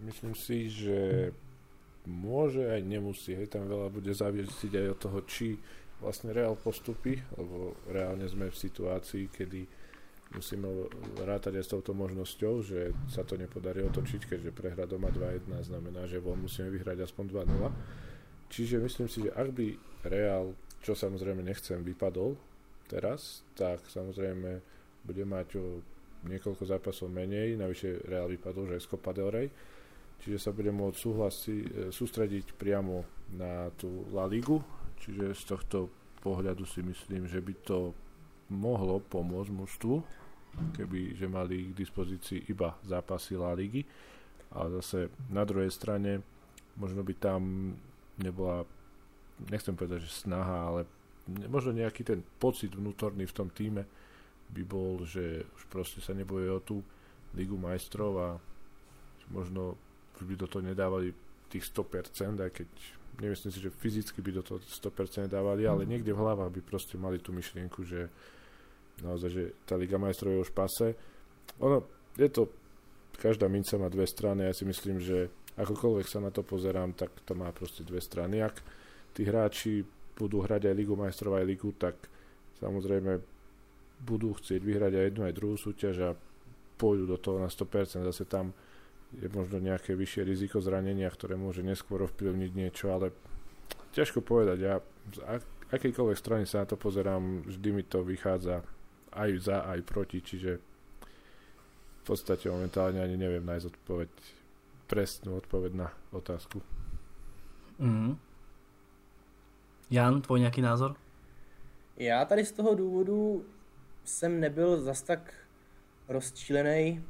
Myslím si, že môže aj nemusí, hej, tam veľa bude závisieť aj od toho, či vlastne Real postupy, lebo reálne sme v situácii, kedy musíme rátať aj s touto možnosťou, že sa to nepodarí otočiť, keďže prehra doma 2-1 znamená, že von musíme vyhrať aspoň 2-0. Čiže myslím si, že ak by Real, čo samozrejme nechcem, vypadol teraz, tak samozrejme bude mať o niekoľko zápasov menej, navyše Real vypadol, že je Copa del Rey, čiže sa bude môcť súhlasi, e, sústrediť priamo na tú La Ligu, čiže z tohto pohľadu si myslím, že by to mohlo pomôcť mužstvu, keby že mali k dispozícii iba zápasy La Ligy. A zase na druhej strane možno by tam nebola, nechcem povedať, že snaha, ale možno nejaký ten pocit vnútorný v tom týme by bol, že už proste sa neboje o tú Ligu majstrov a možno už by do toho nedávali tých 100%, aj keď nemyslím si, že fyzicky by do toho 100% dávali, ale niekde v hlavách by proste mali tú myšlienku, že naozaj, že tá Liga majstrov je už pase. Ono, je to, každá minca má dve strany, ja si myslím, že akokoľvek sa na to pozerám, tak to má proste dve strany. Ak tí hráči budú hrať aj Ligu majstrov, aj Ligu, tak samozrejme budú chcieť vyhrať aj jednu, aj druhú súťaž a pôjdu do toho na 100%. Zase tam je možno nejaké vyššie riziko zranenia, ktoré môže neskôr ovplyvniť niečo, ale ťažko povedať. Ja z akejkoľvek strany sa na to pozerám, vždy mi to vychádza aj za, aj proti, čiže v podstate momentálne ani neviem nájsť odpoveď, presnú odpoveď na otázku. Mm. Jan, tvoj nějaký názor? Já tady z toho důvodu jsem nebyl zas tak rozčílený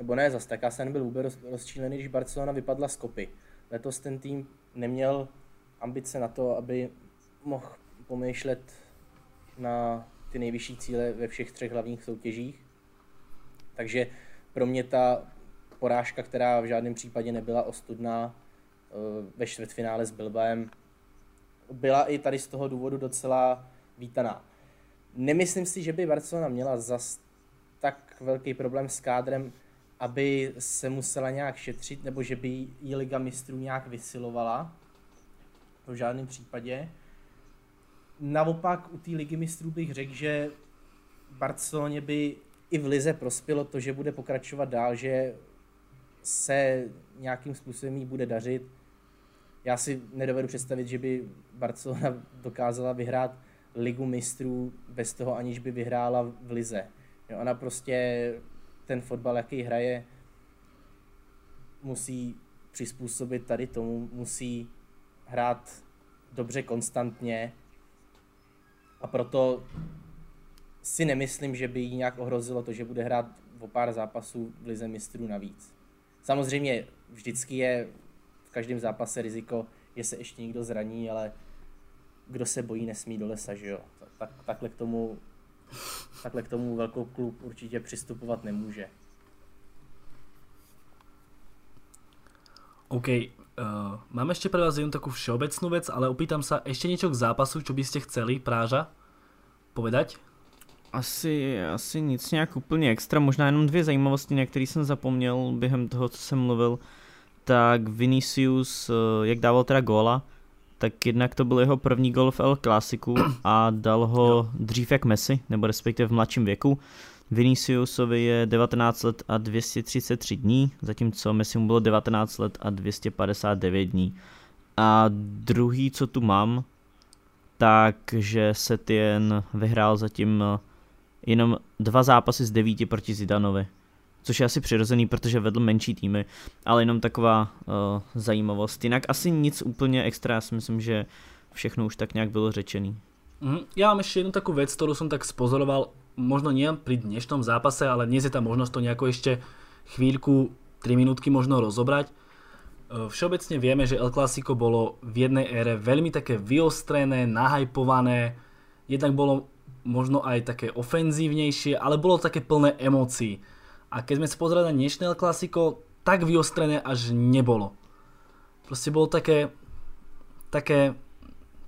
nebo ne zas tak, já jsem nebyl vůbec rozčílený, když Barcelona vypadla z kopy. Letos ten tým neměl ambice na to, aby mohl pomýšlet na ty nejvyšší cíle ve všech třech hlavních soutěžích. Takže pro mě ta porážka, která v žádném případě nebyla ostudná eh, ve čtvrtfinále s Bilbaem, byla i tady z toho důvodu docela vítaná. Nemyslím si, že by Barcelona měla zas tak velký problém s kádrem, aby se musela nějak šetřit, nebo že by jí Liga mistrů nějak vysilovala. To v žádném případě. Naopak u té Ligy mistrů bych řekl, že Barceloně by i v Lize prospělo to, že bude pokračovat dál, že se nějakým způsobem jí bude dařit. Já si nedovedu představit, že by Barcelona dokázala vyhrát ligu mistrů bez toho, aniž by vyhrála v Lize. Jo, ona prostě ten fotbal, jaký hraje, musí přizpůsobit tady tomu, musí hrát dobře konstantně proto si nemyslím, že by jí nějak ohrozilo to, že bude hrát o pár zápasů v lize mistrů navíc. Samozřejmě vždycky je v každém zápase riziko, že se ještě někdo zraní, ale kdo se bojí, nesmí do lesa, že jo. Tak, takhle, k tomu, takhle k tomu velkou klub určitě přistupovat nemůže. OK, uh, mám ešte pre vás jednu takú všeobecnú vec, ale opýtam sa ešte niečo k zápasu, čo by ste chceli, Práža, povedať? Asi, asi nic nějak úplně extra, možná jenom dvě zajímavosti, na které jsem zapomněl během toho, co jsem mluvil. Tak Vinicius, eh, jak dával teda góla, tak jednak to byl jeho první gol v El Clasiku a dal ho dřív jak Messi, nebo respektive v mladším věku. Viniciusovi je 19 let a 233 dní, zatímco Messi mu bylo 19 let a 259 dní. A druhý, co tu mám, takže Setien vyhrál zatím eh, jenom dva zápasy z devíti proti Zidanovi. Což je asi přirozený, protože vedl menší týmy, ale jenom taková uh, zajímavost. Jinak asi nic úplně extra, já si myslím, že všechno už tak nějak bylo řečený. Mm, ja mám ešte jednu takú vec, ktorú som tak spozoroval, možno nie pri dnešnom zápase, ale dnes je tam možnosť to nejako ešte chvíľku, 3 minútky možno rozobrať. Eh, všeobecne vieme, že El Clasico bolo v jednej ére veľmi také vyostrené, nahajpované, jednak bolo možno aj také ofenzívnejšie, ale bolo také plné emócií. A keď sme sa pozerali na dnešné El Clasico, tak vyostrené až nebolo. Proste bolo také, také,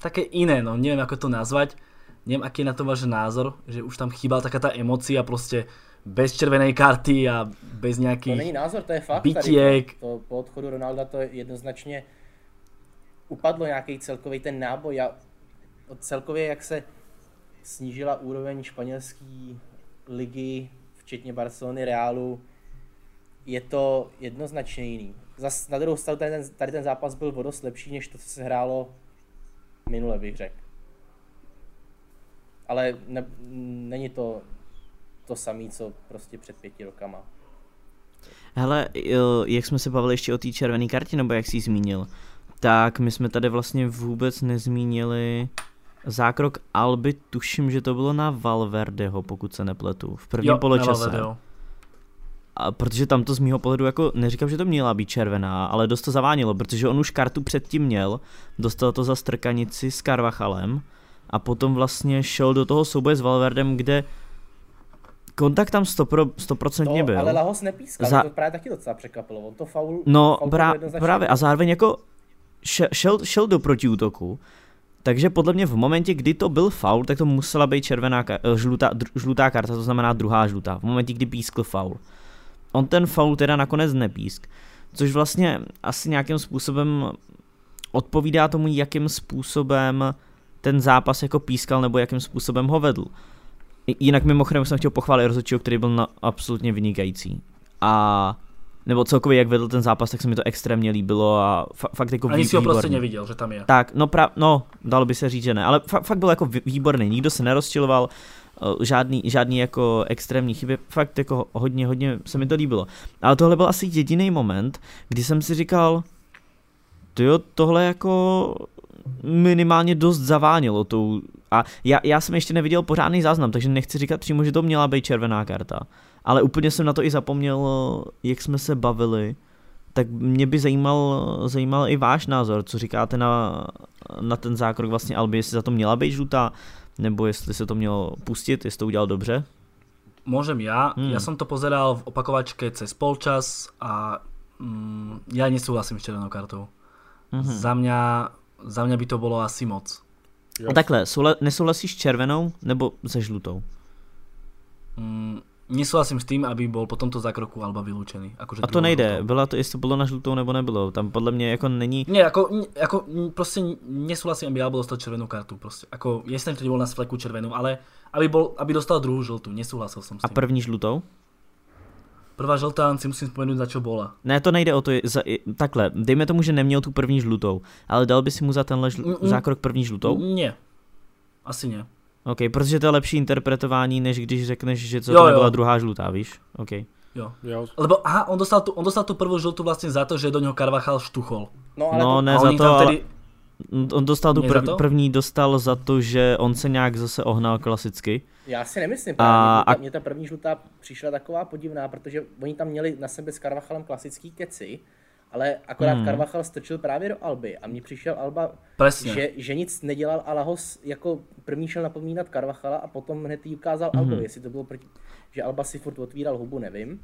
také iné, no neviem ako to nazvať. Neviem, aký je na to váš názor, že už tam chýbala taká tá emocia proste bez červenej karty a bez nejakých To není názor, to je fakt. bytiek. Tady to, to, po odchodu Ronalda to jednoznačně upadlo nějaký celkový ten náboj a celkově jak se snížila úroveň španělské ligy, včetně Barcelony, Realu, je to jednoznačně jiný. Zas na druhou stranu tady ten, tady ten zápas byl o dost lepší, než to, co se hrálo minule, bych řekl. Ale ne, není to to samé, co prostě před pěti rokama. Hele, jak jsme se bavili ještě o té červené kartě, nebo jak jsi zmínil, tak my jsme tady vlastně vůbec nezmínili zákrok Alby, tuším, že to bylo na Valverdeho, pokud se nepletu, v prvním Jo, poločase. A protože tam to z mýho pohledu jako neříkám, že to měla být červená, ale dost to zavánilo, protože on už kartu předtím měl, dostal to za strkanici s Carvachalem a potom vlastně šel do toho souboje s Valverdem, kde kontakt tam 100%, 100% To, byl. ale Lahos nepískal, Za- to právě taky docela překvapilo. On to faul, No faul jednoznačně. právě a zároveň jako šel, šel, šel do protiútoku, takže podle mě v momentě, kdy to byl faul, tak to musela být červená, eh, žlutá, žlutá karta, to znamená druhá žlutá, v momentě, kdy pískl faul. On ten faul teda nakonec nepísk, což vlastně asi nějakým způsobem odpovídá tomu, jakým způsobem ten zápas jako pískal nebo jakým způsobem ho vedl. I- Jinak mimochodem jsem chtěl pochválit rozhodčího, který byl na, absolutně vynikající. A nebo celkově jak vedl ten zápas, tak se mi to extrémně líbilo a fa- fakt jako Ani si ho proste výborný. nevidel, že tam je. Tak, no, pra, no, dalo by se říct, že ne, ale fakt, fakt byl jako vý- výborný, nikdo se nerozčiloval, eh, žádný, žádný jako extrémní chyby, fakt jako hodně, hodně se mi to líbilo. Ale tohle byl asi jediný moment, kdy jsem si říkal, jo, tohle jako minimálně dost zavánilo tou, a já, já jsem ještě neviděl pořádný záznam, takže nechci říkat přímo, že to měla být červená karta, ale úplně jsem na to i zapomněl, jak jsme se bavili, tak mě by zajímal, zajímal i váš názor, co říkáte na, na ten zákrok vlastně Alby, jestli za to měla být žlutá, nebo jestli se to mělo pustit, jestli to udělal dobře. Môžem ja. Hmm. Ja som to pozeral v opakovačke cez polčas a mm, ja nesúhlasím s červenou kartou. Mm-hmm. Za, mňa, za mňa by to bolo asi moc. Jo. A takhle, nesouhlasíš s červenou nebo se žlutou? Mm, nesouhlasím s tím, aby byl po tomto zákroku Alba vyloučený. Akože a to nejde, žlutou. byla to, jestli bylo na žlutou nebo nebylo, tam podle mě jako není... Ne, jako, jako prostě nesouhlasím, aby Alba dostal červenou kartu, prostě. Jako, jestli to nebol na fleku červenou, ale aby, bol, aby dostal druhou žltou, nesouhlasil jsem s tím. A první žlutou? Prvá žlutá, si musím vzpomenout, za čo bola. Ne, to nejde o to, za, takhle, dejme tomu, že neměl tu první žlutou, ale dal by si mu za tenhle žl- mm, zákrok první žlutou? Ne, asi ne. OK, protože to je lepší interpretování, než když řekneš, že co to byla druhá žlutá, víš? OK. Jo. jo. Lebo aha, on dostal, tu, on dostal tu prvú žlutú vlastne za to, že do něho Carvachal štuchol. No, ale no to, ne za to, ale... On dostal tu prv, první dostal za to, že on se nějak zase ohnal klasicky. Já si nemyslím, a, a... Mě ta první žlutá přišla taková podivná, protože oni tam měli na sebe s Carvachalem klasický keci, ale akorát hmm. Carvachal strčil právě do Alby a mně přišel Alba, že, že nic nedělal a Lahos jako první šel napomínat Carvachala a potom hned jí ukázal hmm. Albovi, jestli to bylo proti, že Alba si furt otvíral hubu, nevím.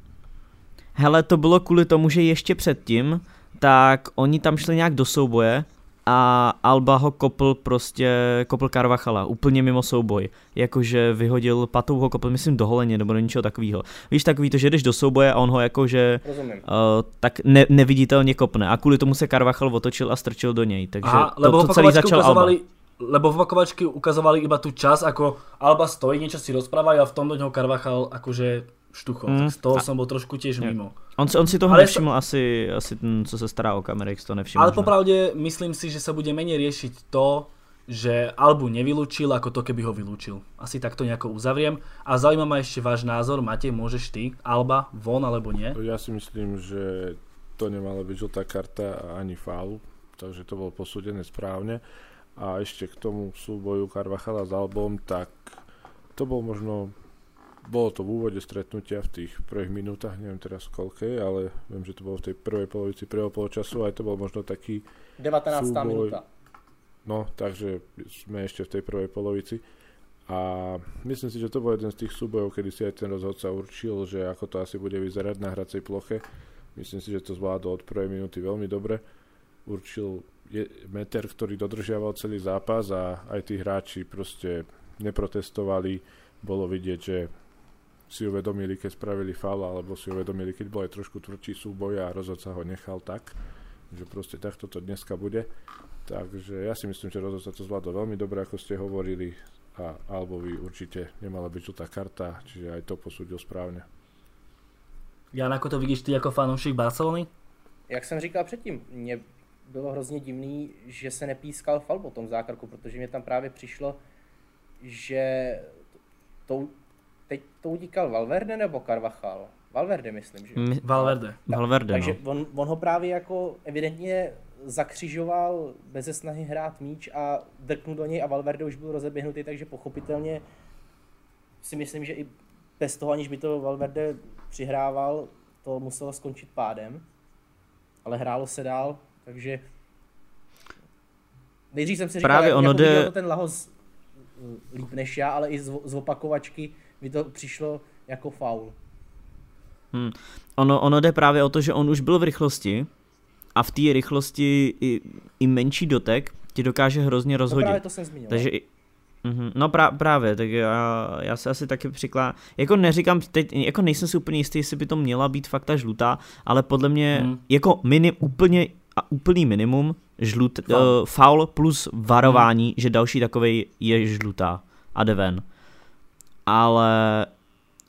Hele, to bylo kvůli tomu, že ještě předtím, tak oni tam šli nějak do souboje a Alba ho kopl prostě, kopl Carvachala, úplně mimo souboj. Jakože vyhodil patou ho kopl, myslím do holeně nebo do něčeho takového. Víš, takový to, že jdeš do souboje a on ho jakože uh, tak ne, neviditelně kopne a kvůli tomu se Carvachal otočil a strčil do něj. Takže Aha, to, lebo to celý začal ukazovali, Alba. Lebo v opakovačky ukazovali iba tu čas, ako Alba stojí, niečo si rozprávajú a v tom do něho Carvachal akože štucho, mm. tak z toho a... jsem byl trošku těž mimo. On, on si toho ale nevšiml, asi, asi ten, co se stará o kamery, to nevšiml. Ale popravdě myslím si, že se bude méně řešit to, že Albu nevylučil, ako to, keby ho vylúčil. Asi takto nejako uzavriem. A zaujíma ma ešte váš názor. Matej, môžeš ty? Alba von alebo nie? Ja si myslím, že to nemala byť žltá karta ani faul, takže to bolo posúdené správne. A ešte k tomu súboju Carvachala s Albom, tak to bol možno bolo to v úvode stretnutia v tých prvých minútach, neviem teraz koľkej, ale viem, že to bolo v tej prvej polovici prvého poločasu, aj to bol možno taký 19. súboj. minúta. No, takže sme ešte v tej prvej polovici. A myslím si, že to bol jeden z tých súbojov, kedy si aj ten rozhodca určil, že ako to asi bude vyzerať na hracej ploche. Myslím si, že to zvládol od prvej minúty veľmi dobre. Určil je meter, ktorý dodržiaval celý zápas a aj tí hráči proste neprotestovali. Bolo vidieť, že si uvedomili, keď spravili faul, alebo si uvedomili, keď bol aj trošku tvrdší súboj a rozhodca ho nechal tak, že proste takto to dneska bude. Takže ja si myslím, že rozhodca to zvládol veľmi dobre, ako ste hovorili a Albovi určite nemala byť žltá karta, čiže aj to posúdil správne. Jan, ako to vidíš ty jako fanoušek Barcelony? Jak jsem říkal předtím, mě bylo hrozně divný, že se nepískal fal po tom zákroku, protože mě tam právě přišlo, že to, teď to utíkal Valverde nebo Carvachal? Valverde myslím, že? My, Valverde. Tak, Valverde, takže no. on, on ho právě jako evidentně zakřižoval bez snahy hrát míč a drknul do něj a Valverde už byl rozeběhnutý, takže pochopitelně si myslím, že i bez toho, aniž by to Valverde přihrával, to muselo skončit pádem. Ale hrálo se dál, takže nejdřív jsem si říkal, Právě jak, ono jako jde... ten Lahos líp než já, ale i z, z opakovačky mi to přišlo jako faul. Hmm. Ono, ono jde právě o to, že on už byl v rychlosti a v té rychlosti i, i menší dotek ti dokáže hrozně rozhodit. No právě to jsem zmínil. Takže i, Mm-hmm. No pra, právě, tak já, já se asi taky přikládám, jako neříkám teď, jako nejsem si úplně jistý, jestli by to měla být fakt ta žlutá, ale podle mě mm. jako mini, úplně a úplný minimum žlut, uh, foul plus varování, mm. že další takovej je žlutá a jde ven ale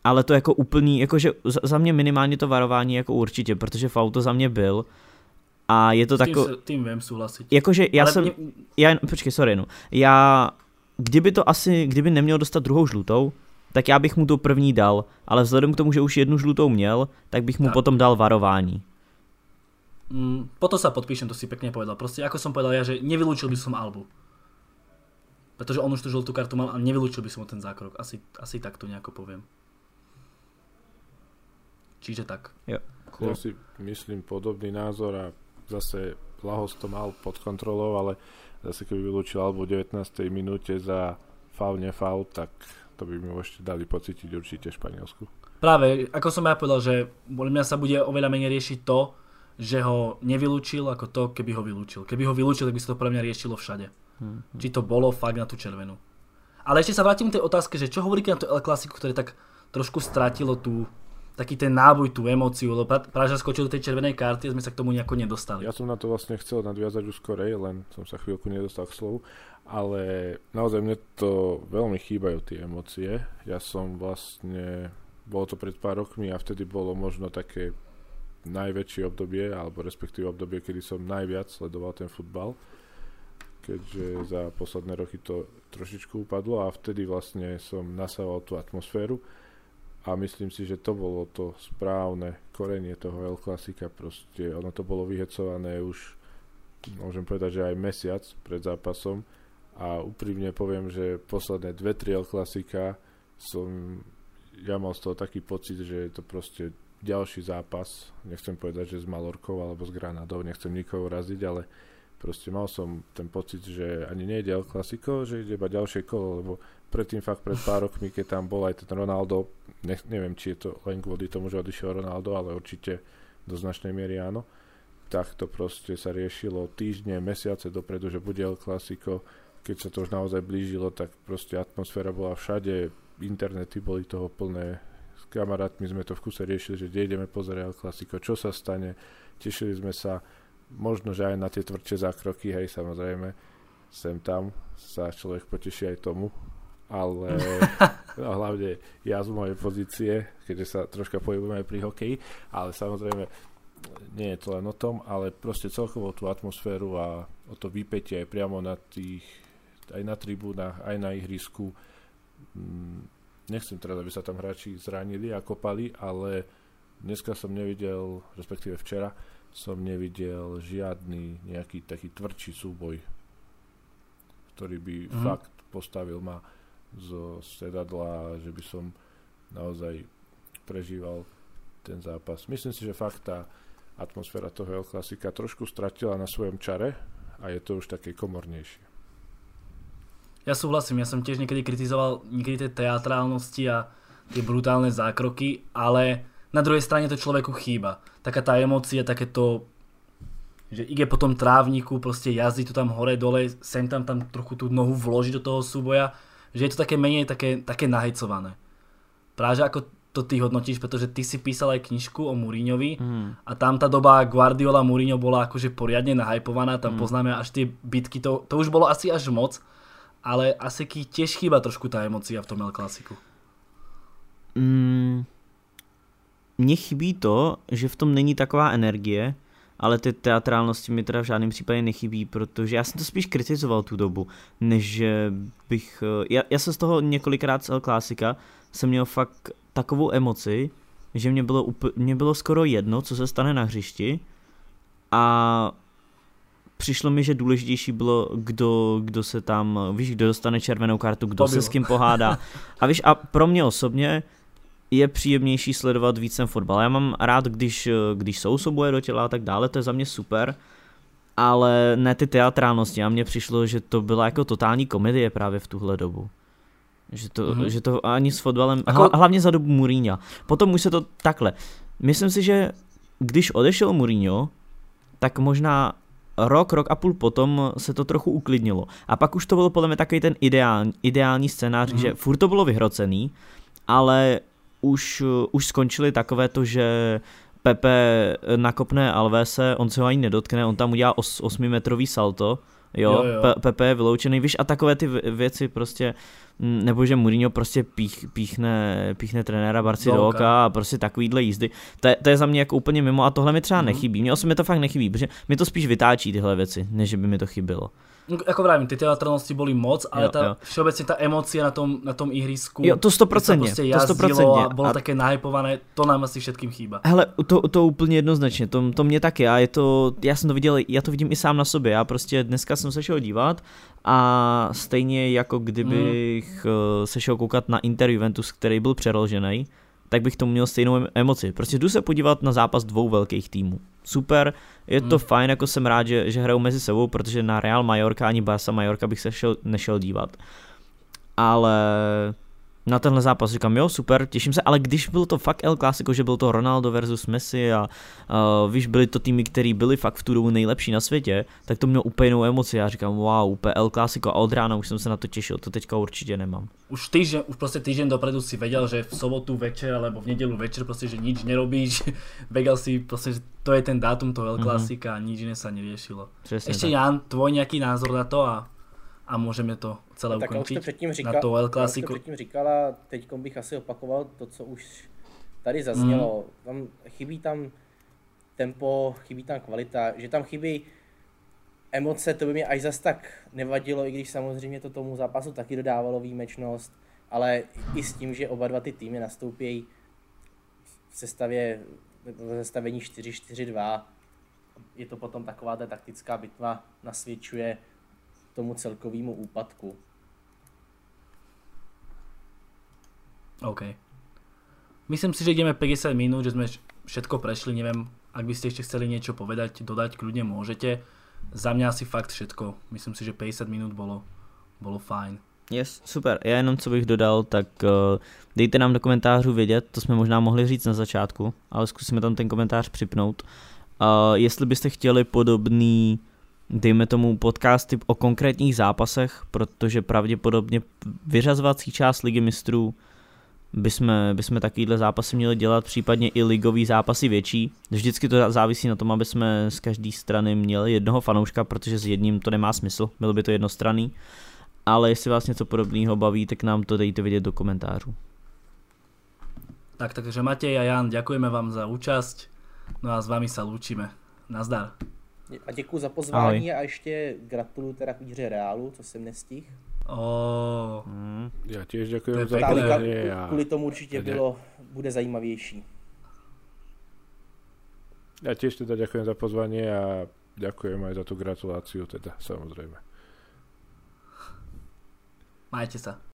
ale to jako úplný, jakože za mě minimálně to varování jako určitě, protože faul to za mě byl a je to takové... Tím vím souhlasit. Jakože já ale jsem, mě... já, počkej, sorry, no, já, kdyby to asi, kdyby neměl dostat druhou žlutou, tak já bych mu to první dal, ale vzhledem k tomu, že už jednu žlutou měl, tak bych mu tak. potom dal varování. Mm, potom sa podpíšem, to si pekne povedal. Proste, ako som povedal ja, že nevylúčil by som Albu. Protože on už tu žltou kartu mal a nevylučil by som ten zákrok. Asi, asi tak to nejako poviem. Čiže tak. Jo. Ja si myslím podobný názor a zase Lahos to mal pod kontrolou, ale zase keby vylúčil alebo v 19. minúte za faul, nefaul, tak to by mi ešte dali pocítiť určite Španielsku. Práve, ako som ja povedal, že podľa mňa sa bude oveľa menej riešiť to, že ho nevylúčil, ako to, keby ho vylúčil. Keby ho vylúčil, tak by sa to pre mňa riešilo všade. Hmm. Či to bolo fakt na tú červenú. Ale ešte sa vrátim k tej otázke, že čo hovoríte na tú El Clasico, ktoré tak trošku stratilo tú, taký ten náboj, tú emóciu, lebo práve skočil do tej červenej karty a sme sa k tomu nejako nedostali. Ja som na to vlastne chcel nadviazať už skorej, len som sa chvíľku nedostal k slovu, ale naozaj mne to veľmi chýbajú tie emócie. Ja som vlastne, bolo to pred pár rokmi a vtedy bolo možno také najväčšie obdobie, alebo respektíve obdobie, kedy som najviac sledoval ten futbal, keďže za posledné roky to trošičku upadlo a vtedy vlastne som nasával tú atmosféru a myslím si, že to bolo to správne korenie toho El Klasika, proste ono to bolo vyhecované už môžem povedať, že aj mesiac pred zápasom. A úprimne poviem, že posledné dve, tri El Klasika som ja mal z toho taký pocit, že je to proste ďalší zápas, nechcem povedať, že s Malorkou alebo s Granadou, nechcem nikoho uraziť, ale proste mal som ten pocit, že ani nejde El Klasiko, že ide iba ďalšie kolo, lebo predtým fakt pred pár rokmi, keď tam bol aj ten Ronaldo, ne, neviem, či je to len kvôli tomu, že odišiel Ronaldo, ale určite do značnej miery áno, tak to proste sa riešilo týždne, mesiace dopredu, že bude El Clasico, keď sa to už naozaj blížilo, tak proste atmosféra bola všade, internety boli toho plné, s kamarátmi sme to v kuse riešili, že kde ideme pozerať El Clasico, čo sa stane, tešili sme sa, možno, že aj na tie tvrdšie zákroky, hej, samozrejme, sem tam sa človek poteší aj tomu, ale no, hlavne ja z mojej pozície, keďže sa troška pohybujeme aj pri hokeji, ale samozrejme nie je to len o tom, ale proste celkovo tú atmosféru a o to vypetie aj priamo na tých, aj na tribúnach, aj na ihrisku. Mm, nechcem teraz, aby sa tam hráči zranili a kopali, ale dneska som nevidel, respektíve včera, som nevidel žiadny nejaký taký tvrdší súboj, ktorý by mm. fakt postavil ma zo sedadla, že by som naozaj prežíval ten zápas. Myslím si, že fakt tá atmosféra toho El Klasika trošku stratila na svojom čare a je to už také komornejšie. Ja súhlasím, ja som tiež niekedy kritizoval niekedy tie teatrálnosti a tie brutálne zákroky, ale na druhej strane to človeku chýba. Taká tá emócia, také to, že ide po tom trávniku, proste jazdí to tam hore, dole, sem tam, tam trochu tú nohu vložiť do toho súboja že je to také menej také, také nahecované. Práve ako to ty hodnotíš, pretože ty si písal aj knižku o Mourinhovi mm. a tam tá doba Guardiola Mourinho bola akože poriadne nahypovaná, tam mm. poznáme až tie bitky, to, to už bolo asi až moc, ale asi tiež chýba trošku tá emocia v tom El Clasiku. Mm, mně chybí to, že v tom není taková energie, ale ty teatrálnosti mi teda v žádném případě nechybí, protože já jsem to spíš kritizoval tu dobu, než bych, eh, já, já jsem z toho několikrát z El Clásica, jsem měl fakt takovou emoci, že mě bylo, up, mě bylo skoro jedno, co se stane na hřišti a přišlo mi, že důležitější bylo, kdo, kdo se tam, víš, kdo dostane červenou kartu, kdo se s kým pohádá. A víš, a pro mě osobně je příjemnější sledovat víc ten fotbal. Já mám rád, když, když jsou souboje do těla a tak dále, to je za mě super, ale ne ty teatrálnosti. A mně přišlo, že to byla jako totální komedie právě v tuhle dobu. Že to, mm-hmm. že to ani s fotbalem, Ako... hlavně za dobu Mourinho. Potom už se to takhle. Myslím si, že když odešel Mourinho, tak možná rok, rok a půl potom se to trochu uklidnilo. A pak už to bylo podle mě takový ten ideální, ideální scénář, mm. že furt to bylo vyhrocený, ale už, už skončili takové to, že Pepe nakopne Alvese, on se ho ani nedotkne, on tam udělá 8-metrový salto, jo, jo, jo. Pe- Pepe je vyloučený, víš, a takové ty věci prostě, nebo že Mourinho prostě pích, píchne, píchne trenéra Barci do oka a prostě takovýhle jízdy, to je, to je za mě jako úplně mimo a tohle mi třeba mm-hmm. nechybí, mně osobně to fakt nechybí, protože mi to spíš vytáčí tyhle věci, než by mi to chybělo. Ako vravím, tie teatrálnosti boli moc, ale jo, tá, jo. všeobecne tá emócia na tom, na tom ihrisku, jo, to 100%, to 100%. a bolo a... také nahypované, to nám asi všetkým chýba. Hele, to, to úplně jednoznačně, to, to mě taky a je to, já jsem to viděl, já to vidím i sám na sobě, já prostě dneska jsem se šel dívat a stejně jako kdybych mm. se šel koukat na Inter Juventus, který byl přeložený, tak bych tomu měl stejnou emoci. Prostě jdu se podívat na zápas dvou velkých týmů. Super, je to hmm. fajn, jako jsem rád, že, že hrajou mezi sebou, protože na Real Mallorca ani Barca Mallorca bych se šel, nešel dívat. Ale na tenhle zápas říkám, jo, super, těším se, ale když byl to fakt El Clasico, že byl to Ronaldo versus Messi a uh, víš, byly to týmy, které byly fakt v tu dobu nejlepší na světě, tak to mělo úplně jinou emoci. Já říkám, wow, úplně El Clasico a od rána už jsem se na to těšil, to teďka určitě nemám. Už týždeň, už prostě týždeň dopredu si věděl, že v sobotu večer alebo v nedělu večer prostě, že nič nerobíš, vegal si prostě, že to je ten dátum toho El Clasica mm-hmm. a nič iné sa neriešilo. Přesně Ešte tak. Jan, tvoj nějaký názor na to a a můžeme to celé tak ukončit už předtím říkal, na to El Clasico. předtím říkala, teď bych asi opakoval to, co už tady zaznělo. Mm. Tam chybí tam tempo, chybí tam kvalita, že tam chybí emoce, to by mě až zas tak nevadilo, i když samozřejmě to tomu zápasu taky dodávalo výjimečnost, ale i s tím, že oba dva ty týmy nastoupí v sestavě, v sestavení 4-4-2, je to potom taková ta taktická bitva, nasvědčuje tomu celkovému úpadku. OK. Myslím si, že ideme 50 minút, že sme všetko prešli, neviem, ak by ste ešte chceli niečo povedať, dodať, kľudne môžete. Za mňa asi fakt všetko. Myslím si, že 50 minut bolo, bolo fajn. Yes, super. Já jenom co bych dodal, tak uh, dejte nám do komentářů vědět, to jsme možná mohli říct na začátku, ale zkusíme tam ten komentář připnout. Uh, jestli byste chtěli podobný dejme tomu podcasty o konkrétních zápasech, protože pravděpodobně vyřazovací část ligy mistrů bychom, bychom takovýhle zápasy měli dělat, případně i ligový zápasy větší. Vždycky to závisí na tom, aby jsme z každé strany měli jednoho fanouška, protože s jedním to nemá smysl, bylo by to jednostranný. Ale jestli vás něco podobného baví, tak nám to dejte vědět do komentářů. Tak, takže Matej a Jan, děkujeme vám za účast. No a s vámi se lúčime. Nazdar. A děkuji za pozvání Ahoj. a ještě gratuluju teda k výhře Reálu, co jsem nestihl. Oh. Hmm. Já těž děkuji za pozvání. Kvůli tomu určitě bylo, bude zajímavější. Já těž teda děkuji za pozvání a děkuji aj za tu gratulaci teda, samozřejmě. Majte se.